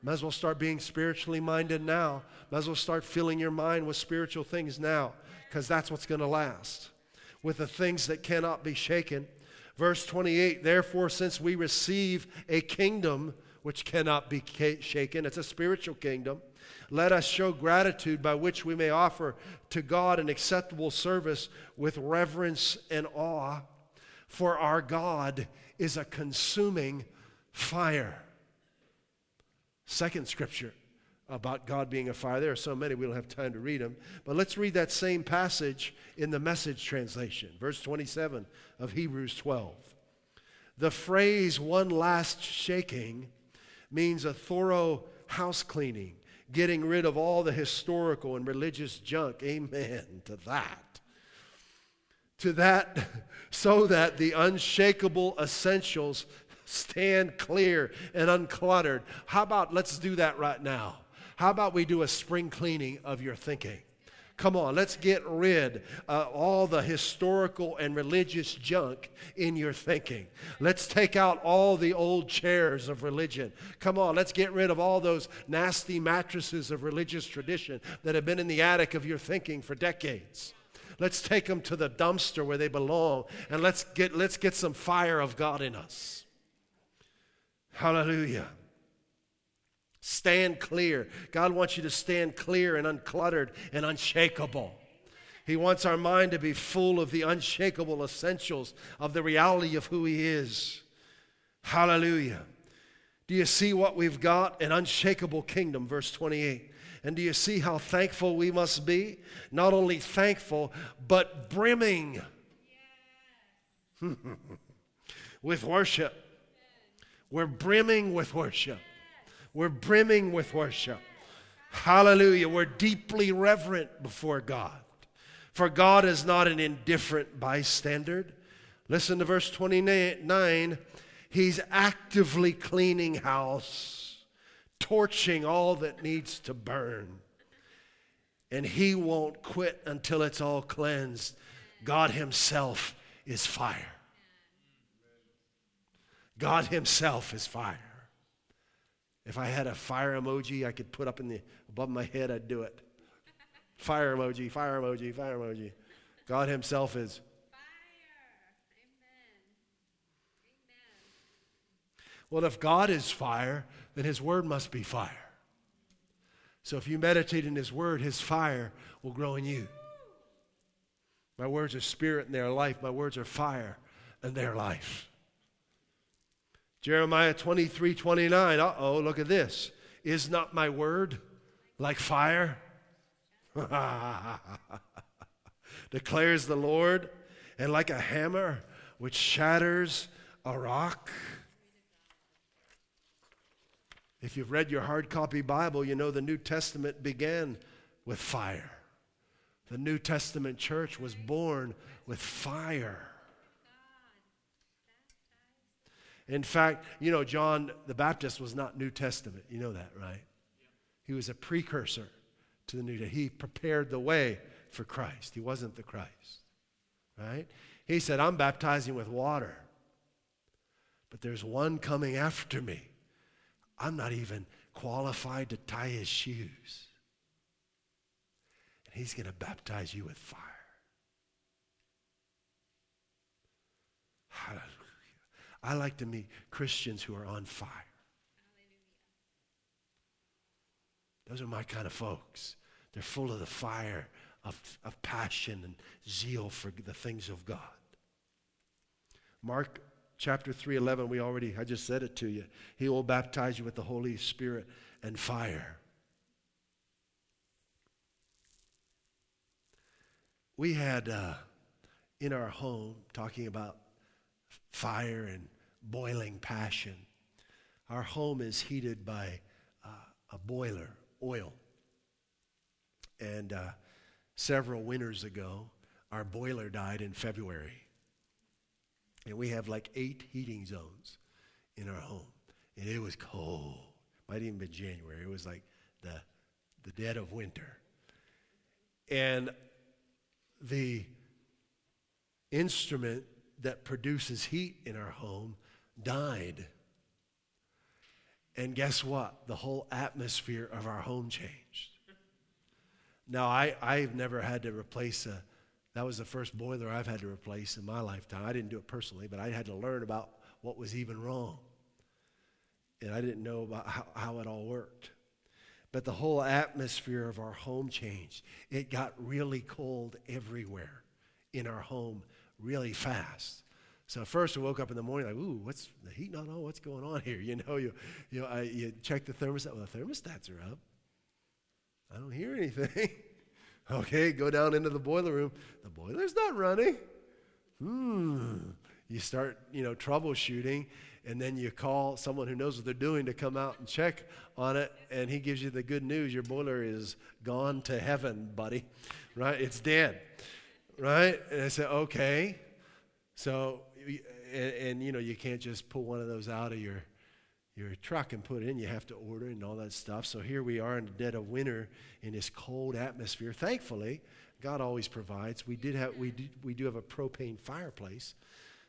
Might as well start being spiritually minded now. Might as well start filling your mind with spiritual things now, because that's what's going to last. With the things that cannot be shaken. Verse 28 Therefore, since we receive a kingdom which cannot be shaken, it's a spiritual kingdom, let us show gratitude by which we may offer to God an acceptable service with reverence and awe for our God is a consuming fire. Second scripture about God being a fire. There are so many, we don't have time to read them. But let's read that same passage in the message translation, verse 27 of Hebrews 12. The phrase one last shaking means a thorough house cleaning, getting rid of all the historical and religious junk. Amen to that to that so that the unshakable essentials stand clear and uncluttered. How about let's do that right now? How about we do a spring cleaning of your thinking? Come on, let's get rid of all the historical and religious junk in your thinking. Let's take out all the old chairs of religion. Come on, let's get rid of all those nasty mattresses of religious tradition that have been in the attic of your thinking for decades. Let's take them to the dumpster where they belong and let's get, let's get some fire of God in us. Hallelujah. Stand clear. God wants you to stand clear and uncluttered and unshakable. He wants our mind to be full of the unshakable essentials of the reality of who He is. Hallelujah. Do you see what we've got? An unshakable kingdom, verse 28. And do you see how thankful we must be? Not only thankful, but brimming with worship. We're brimming with worship. We're brimming with worship. Hallelujah. We're deeply reverent before God. For God is not an indifferent bystander. Listen to verse 29. He's actively cleaning house torching all that needs to burn. And he won't quit until it's all cleansed. God Himself is fire. God Himself is fire. If I had a fire emoji I could put up in the above my head, I'd do it. Fire emoji, fire emoji, fire emoji. God Himself is fire. Amen. Well, if God is fire, then His Word must be fire. So if you meditate in His Word, His fire will grow in you. My words are spirit and they are life. My words are fire and they are life. Jeremiah 23 29. Uh oh, look at this. Is not my word like fire? Declares the Lord, and like a hammer which shatters a rock. If you've read your hard copy Bible, you know the New Testament began with fire. The New Testament church was born with fire. In fact, you know, John the Baptist was not New Testament. You know that, right? He was a precursor to the New Testament. He prepared the way for Christ. He wasn't the Christ, right? He said, I'm baptizing with water, but there's one coming after me I'm not even qualified to tie his shoes. And he's going to baptize you with fire. Hallelujah. I like to meet Christians who are on fire. Those are my kind of folks. They're full of the fire of, of passion and zeal for the things of God. Mark chapter 3:11 we already I just said it to you. He will baptize you with the Holy Spirit and fire. We had uh, in our home talking about fire and boiling passion. Our home is heated by uh, a boiler, oil. And uh, several winters ago, our boiler died in February. And we have like eight heating zones in our home. And it was cold. Might even been January. It was like the, the dead of winter. And the instrument that produces heat in our home died. And guess what? The whole atmosphere of our home changed. Now, I, I've never had to replace a, that was the first boiler I've had to replace in my lifetime. I didn't do it personally, but I had to learn about what was even wrong. And I didn't know about how, how it all worked. But the whole atmosphere of our home changed. It got really cold everywhere in our home really fast. So first we woke up in the morning like, ooh, what's the heat not on? What's going on here? You know, you you know, I, you check the thermostat. Well, the thermostats are up. I don't hear anything. okay, go down into the boiler room. The boiler's not running. Hmm. You start, you know, troubleshooting, and then you call someone who knows what they're doing to come out and check on it, and he gives you the good news: your boiler is gone to heaven, buddy. Right? It's dead. Right? And I said, okay. So and, and, you know, you can't just pull one of those out of your your truck and put it in. You have to order and all that stuff. So here we are in the dead of winter in this cold atmosphere. Thankfully, God always provides. We did have we do, we do have a propane fireplace.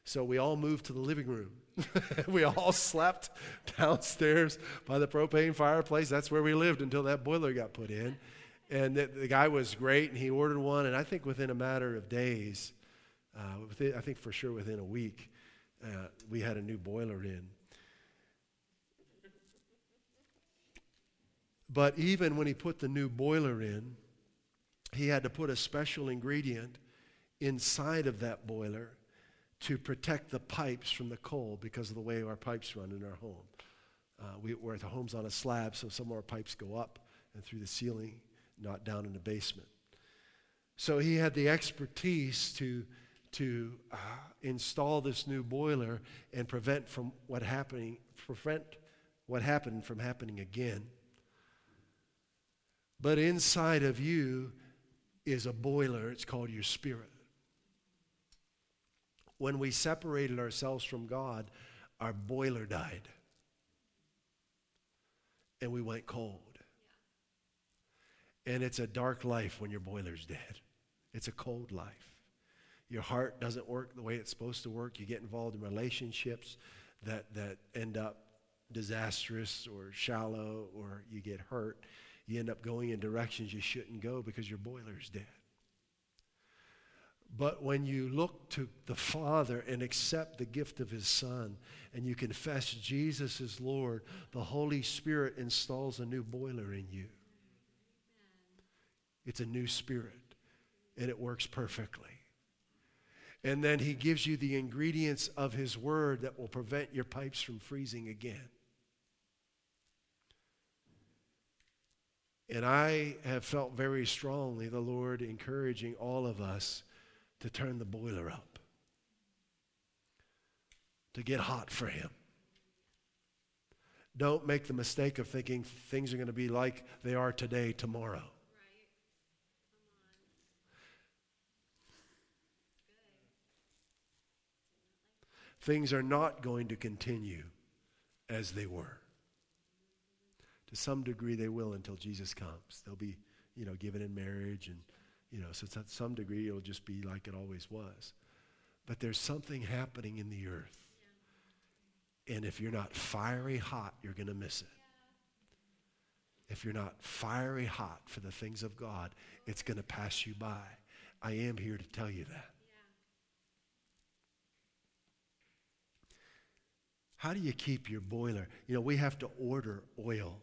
So we all moved to the living room. we all slept downstairs by the propane fireplace. That's where we lived until that boiler got put in. And the, the guy was great, and he ordered one. And I think within a matter of days, uh, within, I think for sure within a week, uh, we had a new boiler in. But even when he put the new boiler in, he had to put a special ingredient inside of that boiler to protect the pipes from the cold because of the way our pipes run in our home. Uh, we, we're at the home's on a slab, so some of our pipes go up and through the ceiling, not down in the basement. So he had the expertise to to uh, install this new boiler and prevent from what happening prevent what happened from happening again but inside of you is a boiler. It's called your spirit. When we separated ourselves from god our boiler died. And we went cold. And it's a dark life when your boiler's dead. It's a cold life. Your heart doesn't work the way it's supposed to work. You get involved in relationships that, that end up disastrous or shallow, or you get hurt. You end up going in directions you shouldn't go because your boiler's dead. But when you look to the Father and accept the gift of His Son, and you confess Jesus is Lord, the Holy Spirit installs a new boiler in you. It's a new spirit, and it works perfectly. And then he gives you the ingredients of his word that will prevent your pipes from freezing again. And I have felt very strongly the Lord encouraging all of us to turn the boiler up, to get hot for him. Don't make the mistake of thinking things are going to be like they are today, tomorrow. things are not going to continue as they were. To some degree, they will until Jesus comes. They'll be, you know, given in marriage, and, you know, so to some degree, it'll just be like it always was. But there's something happening in the earth. And if you're not fiery hot, you're going to miss it. If you're not fiery hot for the things of God, it's going to pass you by. I am here to tell you that. How do you keep your boiler? You know, we have to order oil.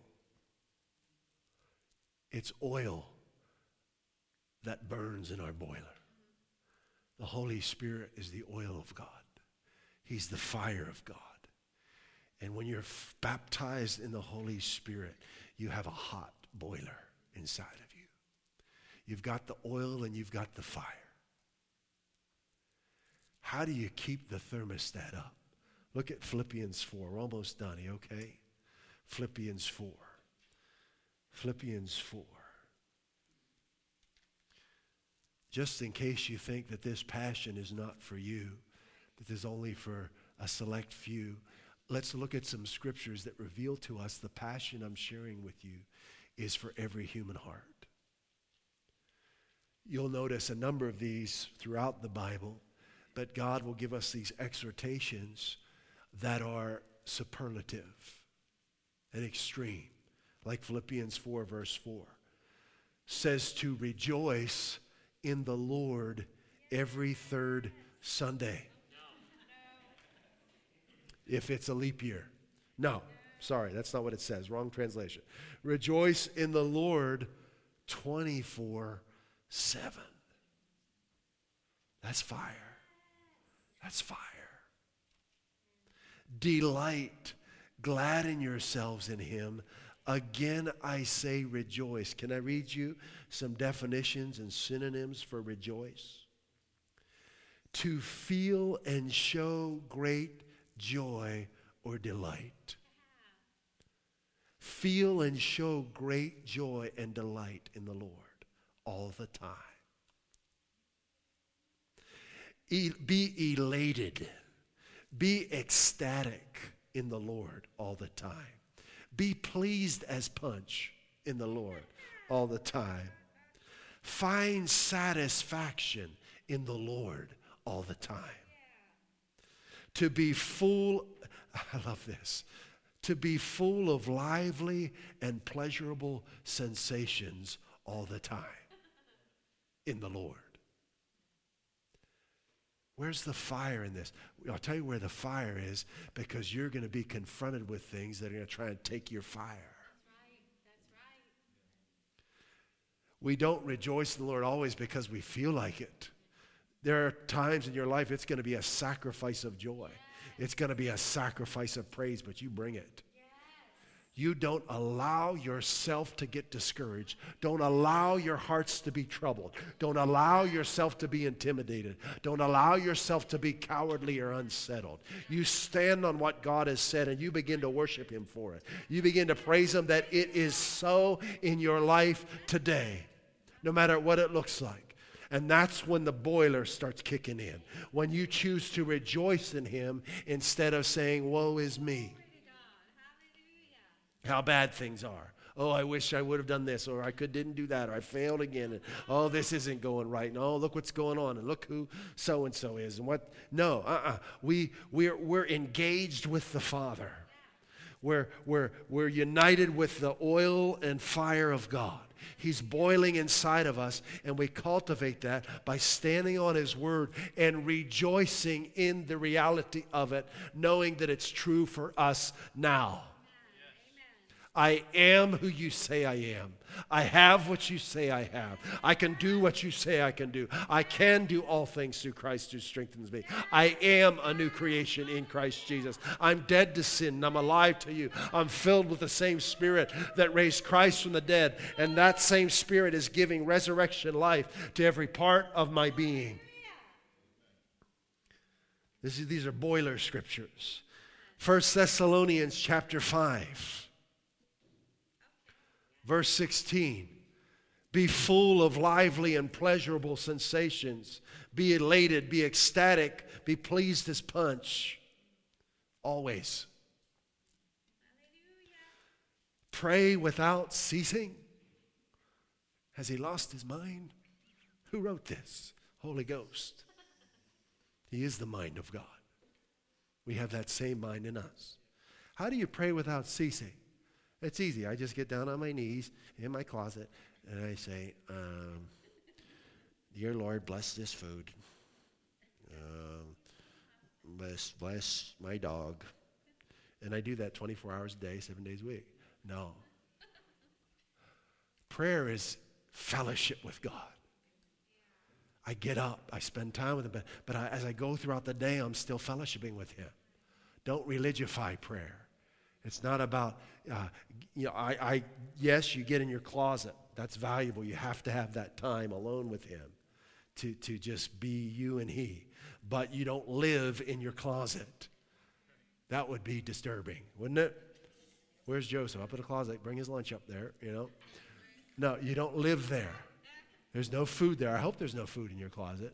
It's oil that burns in our boiler. The Holy Spirit is the oil of God, He's the fire of God. And when you're f- baptized in the Holy Spirit, you have a hot boiler inside of you. You've got the oil and you've got the fire. how do you keep the thermostat up? Look at Philippians 4. We're almost done, okay? Philippians 4. Philippians 4. Just in case you think that this passion is not for you, that is only for a select few, let's look at some scriptures that reveal to us the passion I'm sharing with you is for every human heart. You'll notice a number of these throughout the Bible, but God will give us these exhortations that are superlative and extreme, like Philippians 4, verse 4 says to rejoice in the Lord every third Sunday. If it's a leap year. No, sorry, that's not what it says. Wrong translation. Rejoice in the Lord 24 7. That's fire. That's fire. Delight, gladden yourselves in him. Again, I say rejoice. Can I read you some definitions and synonyms for rejoice? To feel and show great joy or delight. Feel and show great joy and delight in the Lord all the time. E- be elated. Be ecstatic in the Lord all the time. Be pleased as punch in the Lord all the time. Find satisfaction in the Lord all the time. To be full, I love this, to be full of lively and pleasurable sensations all the time in the Lord. Where's the fire in this? I'll tell you where the fire is because you're going to be confronted with things that are going to try and take your fire. We don't rejoice in the Lord always because we feel like it. There are times in your life it's going to be a sacrifice of joy. It's going to be a sacrifice of praise, but you bring it. You don't allow yourself to get discouraged. Don't allow your hearts to be troubled. Don't allow yourself to be intimidated. Don't allow yourself to be cowardly or unsettled. You stand on what God has said and you begin to worship Him for it. You begin to praise Him that it is so in your life today, no matter what it looks like. And that's when the boiler starts kicking in. When you choose to rejoice in Him instead of saying, Woe is me how bad things are. Oh, I wish I would have done this, or I could didn't do that, or I failed again, and oh, this isn't going right. And oh, look what's going on, and look who so and so is, and what? No, uh-uh. We we're we're engaged with the Father. We're we're we're united with the oil and fire of God. He's boiling inside of us, and we cultivate that by standing on His Word and rejoicing in the reality of it, knowing that it's true for us now. I am who you say I am. I have what you say I have. I can do what you say I can do. I can do all things through Christ who strengthens me. I am a new creation in Christ Jesus. I'm dead to sin I'm alive to you. I'm filled with the same spirit that raised Christ from the dead, and that same spirit is giving resurrection life to every part of my being. Is, these are boiler scriptures. 1 Thessalonians chapter 5 Verse 16 Be full of lively and pleasurable sensations. Be elated, be ecstatic, be pleased as punch. Always. Pray without ceasing. Has he lost his mind? Who wrote this? Holy Ghost. He is the mind of God. We have that same mind in us. How do you pray without ceasing? It's easy. I just get down on my knees in my closet and I say, um, Dear Lord, bless this food. Um, bless, bless my dog. And I do that 24 hours a day, seven days a week. No. Prayer is fellowship with God. I get up, I spend time with Him, but, but I, as I go throughout the day, I'm still fellowshipping with Him. Don't religify prayer. It's not about, uh, you know, I, I, yes, you get in your closet. That's valuable. You have to have that time alone with Him to, to just be you and He. but you don't live in your closet. That would be disturbing, wouldn't it? Where's Joseph? Up in the closet. Bring his lunch up there, you know. No, you don't live there. There's no food there. I hope there's no food in your closet.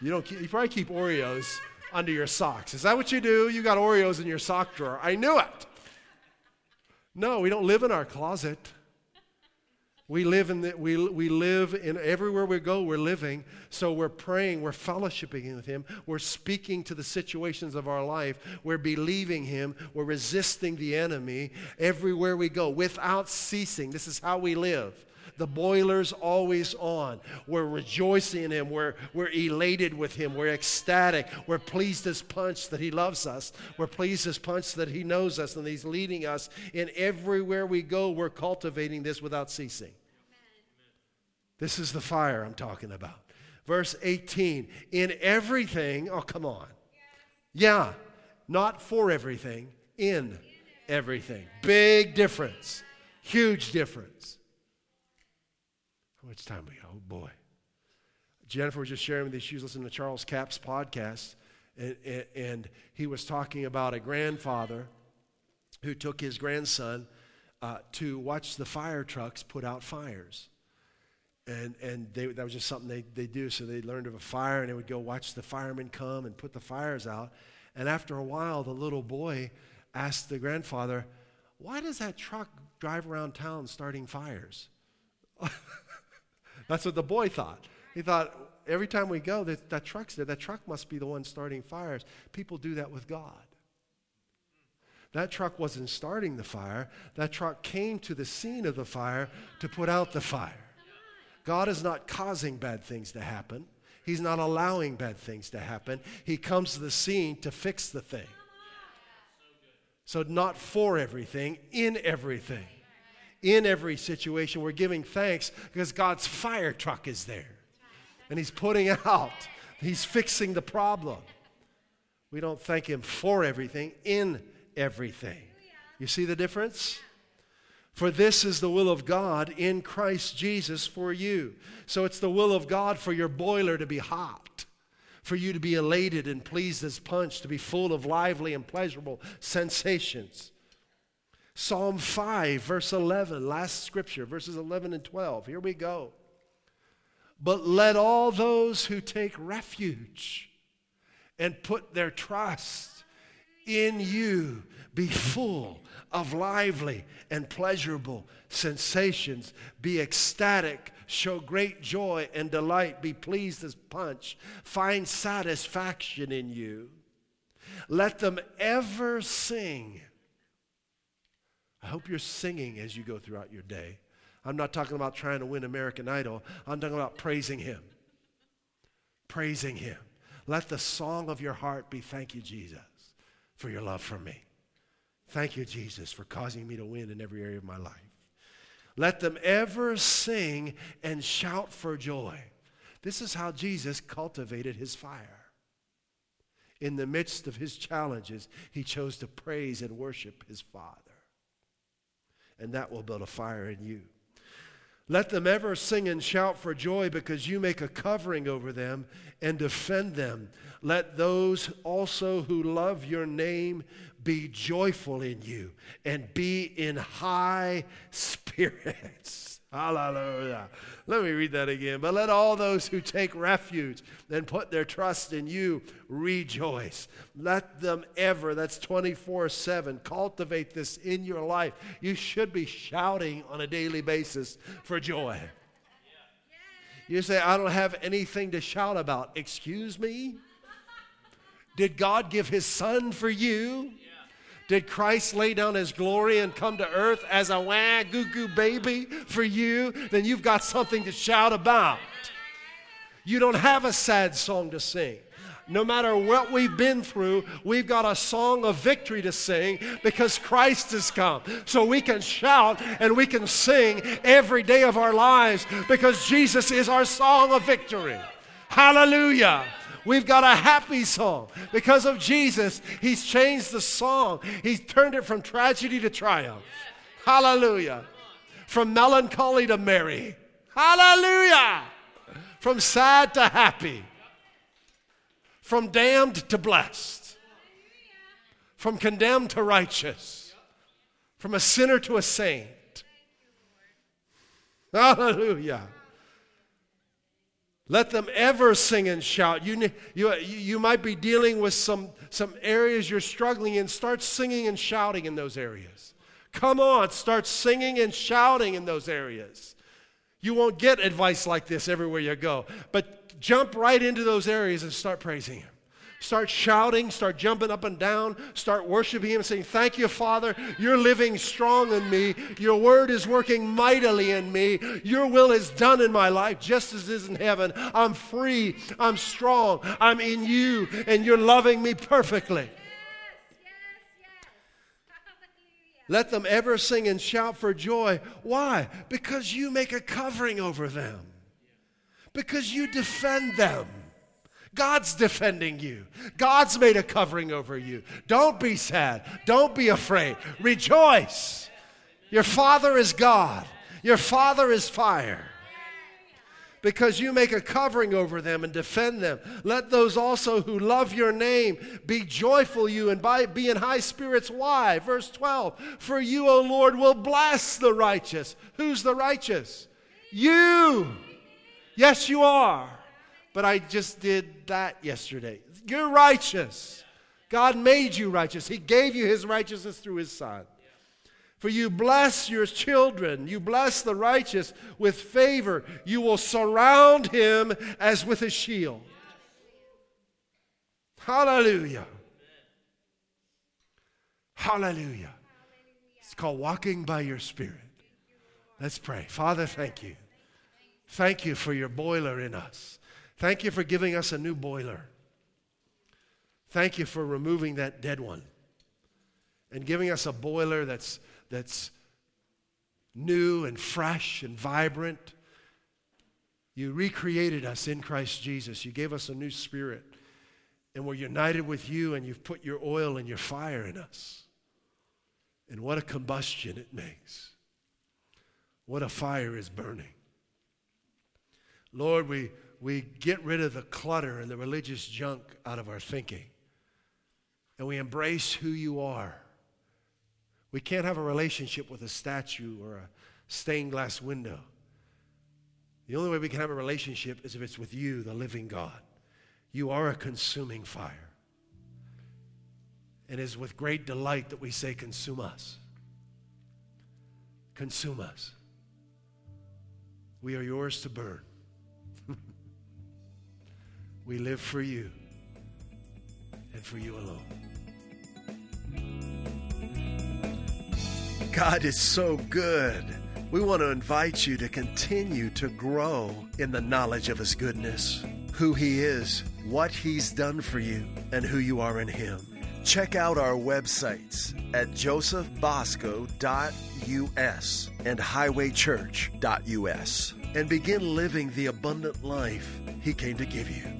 You don't keep, you probably keep Oreos under your socks. Is that what you do? You got Oreos in your sock drawer. I knew it. No, we don't live in our closet. We live in the, we, we live in everywhere we go, we're living. So we're praying, we're fellowshipping with Him, we're speaking to the situations of our life, we're believing Him, we're resisting the enemy everywhere we go without ceasing. This is how we live. The boiler's always on. We're rejoicing in Him. We're, we're elated with Him. We're ecstatic. We're pleased as punch that He loves us. We're pleased as punch that He knows us and He's leading us. And everywhere we go, we're cultivating this without ceasing. This is the fire I'm talking about. Verse 18 In everything, oh, come on. Yeah, not for everything, in everything. Big difference. Huge difference. How much time we got? Oh boy. Jennifer was just sharing with me, she was listening to Charles Capps' podcast, and, and, and, he was talking about a grandfather who took his grandson uh, to watch the fire trucks put out fires. And, and they, that was just something they, they do. So they learned of a fire and they would go watch the firemen come and put the fires out. And after a while, the little boy asked the grandfather, Why does that truck drive around town starting fires? That's what the boy thought. He thought, every time we go, that, that truck's there. That truck must be the one starting fires. People do that with God. That truck wasn't starting the fire, that truck came to the scene of the fire to put out the fire. God is not causing bad things to happen. He's not allowing bad things to happen. He comes to the scene to fix the thing. So, not for everything, in everything in every situation. We're giving thanks because God's fire truck is there. And He's putting out, He's fixing the problem. We don't thank Him for everything, in everything. You see the difference? For this is the will of God in Christ Jesus for you. So it's the will of God for your boiler to be hot, for you to be elated and pleased as punch, to be full of lively and pleasurable sensations. Psalm 5, verse 11, last scripture, verses 11 and 12. Here we go. But let all those who take refuge and put their trust in you be full of lively and pleasurable sensations, be ecstatic, show great joy and delight, be pleased as punch, find satisfaction in you. Let them ever sing I hope you're singing as you go throughout your day. I'm not talking about trying to win American Idol. I'm talking about praising Him. Praising Him. Let the song of your heart be thank you, Jesus, for your love for me. Thank you, Jesus, for causing me to win in every area of my life. Let them ever sing and shout for joy. This is how Jesus cultivated his fire. In the midst of his challenges, he chose to praise and worship his Father and that will build a fire in you. Let them ever sing and shout for joy because you make a covering over them and defend them. Let those also who love your name be joyful in you and be in high spirits. Hallelujah. Let me read that again. But let all those who take refuge and put their trust in you rejoice. Let them ever, that's 24 7, cultivate this in your life. You should be shouting on a daily basis for joy. You say, I don't have anything to shout about. Excuse me? Did God give his son for you? Did Christ lay down his glory and come to earth as a wah goo goo baby for you? Then you've got something to shout about. You don't have a sad song to sing. No matter what we've been through, we've got a song of victory to sing because Christ has come. So we can shout and we can sing every day of our lives because Jesus is our song of victory. Hallelujah. We've got a happy song. Because of Jesus, He's changed the song. He's turned it from tragedy to triumph. Hallelujah. From melancholy to merry. Hallelujah. From sad to happy. from damned to blessed, from condemned to righteous, from a sinner to a saint. Hallelujah. Let them ever sing and shout. You, you, you might be dealing with some, some areas you're struggling in. Start singing and shouting in those areas. Come on, start singing and shouting in those areas. You won't get advice like this everywhere you go, but jump right into those areas and start praising Him. Start shouting, start jumping up and down, start worshiping Him, saying, Thank you, Father. You're living strong in me. Your word is working mightily in me. Your will is done in my life just as it is in heaven. I'm free. I'm strong. I'm in you, and you're loving me perfectly. Let them ever sing and shout for joy. Why? Because you make a covering over them, because you defend them. God's defending you. God's made a covering over you. Don't be sad. Don't be afraid. Rejoice. Your Father is God. Your Father is fire. Because you make a covering over them and defend them. Let those also who love your name be joyful, you, and by, be in high spirits. Why? Verse 12 For you, O Lord, will bless the righteous. Who's the righteous? You. Yes, you are but I just did that yesterday. You're righteous. God made you righteous. He gave you his righteousness through his son. For you bless your children, you bless the righteous with favor. You will surround him as with a shield. Hallelujah. Hallelujah. It's called walking by your spirit. Let's pray. Father, thank you. Thank you for your boiler in us. Thank you for giving us a new boiler. Thank you for removing that dead one and giving us a boiler that's, that's new and fresh and vibrant. You recreated us in Christ Jesus. You gave us a new spirit. And we're united with you, and you've put your oil and your fire in us. And what a combustion it makes. What a fire is burning. Lord, we we get rid of the clutter and the religious junk out of our thinking. And we embrace who you are. We can't have a relationship with a statue or a stained glass window. The only way we can have a relationship is if it's with you, the living God. You are a consuming fire. And it is with great delight that we say, Consume us. Consume us. We are yours to burn. We live for you and for you alone. God is so good. We want to invite you to continue to grow in the knowledge of His goodness, who He is, what He's done for you, and who you are in Him. Check out our websites at josephbosco.us and highwaychurch.us and begin living the abundant life He came to give you.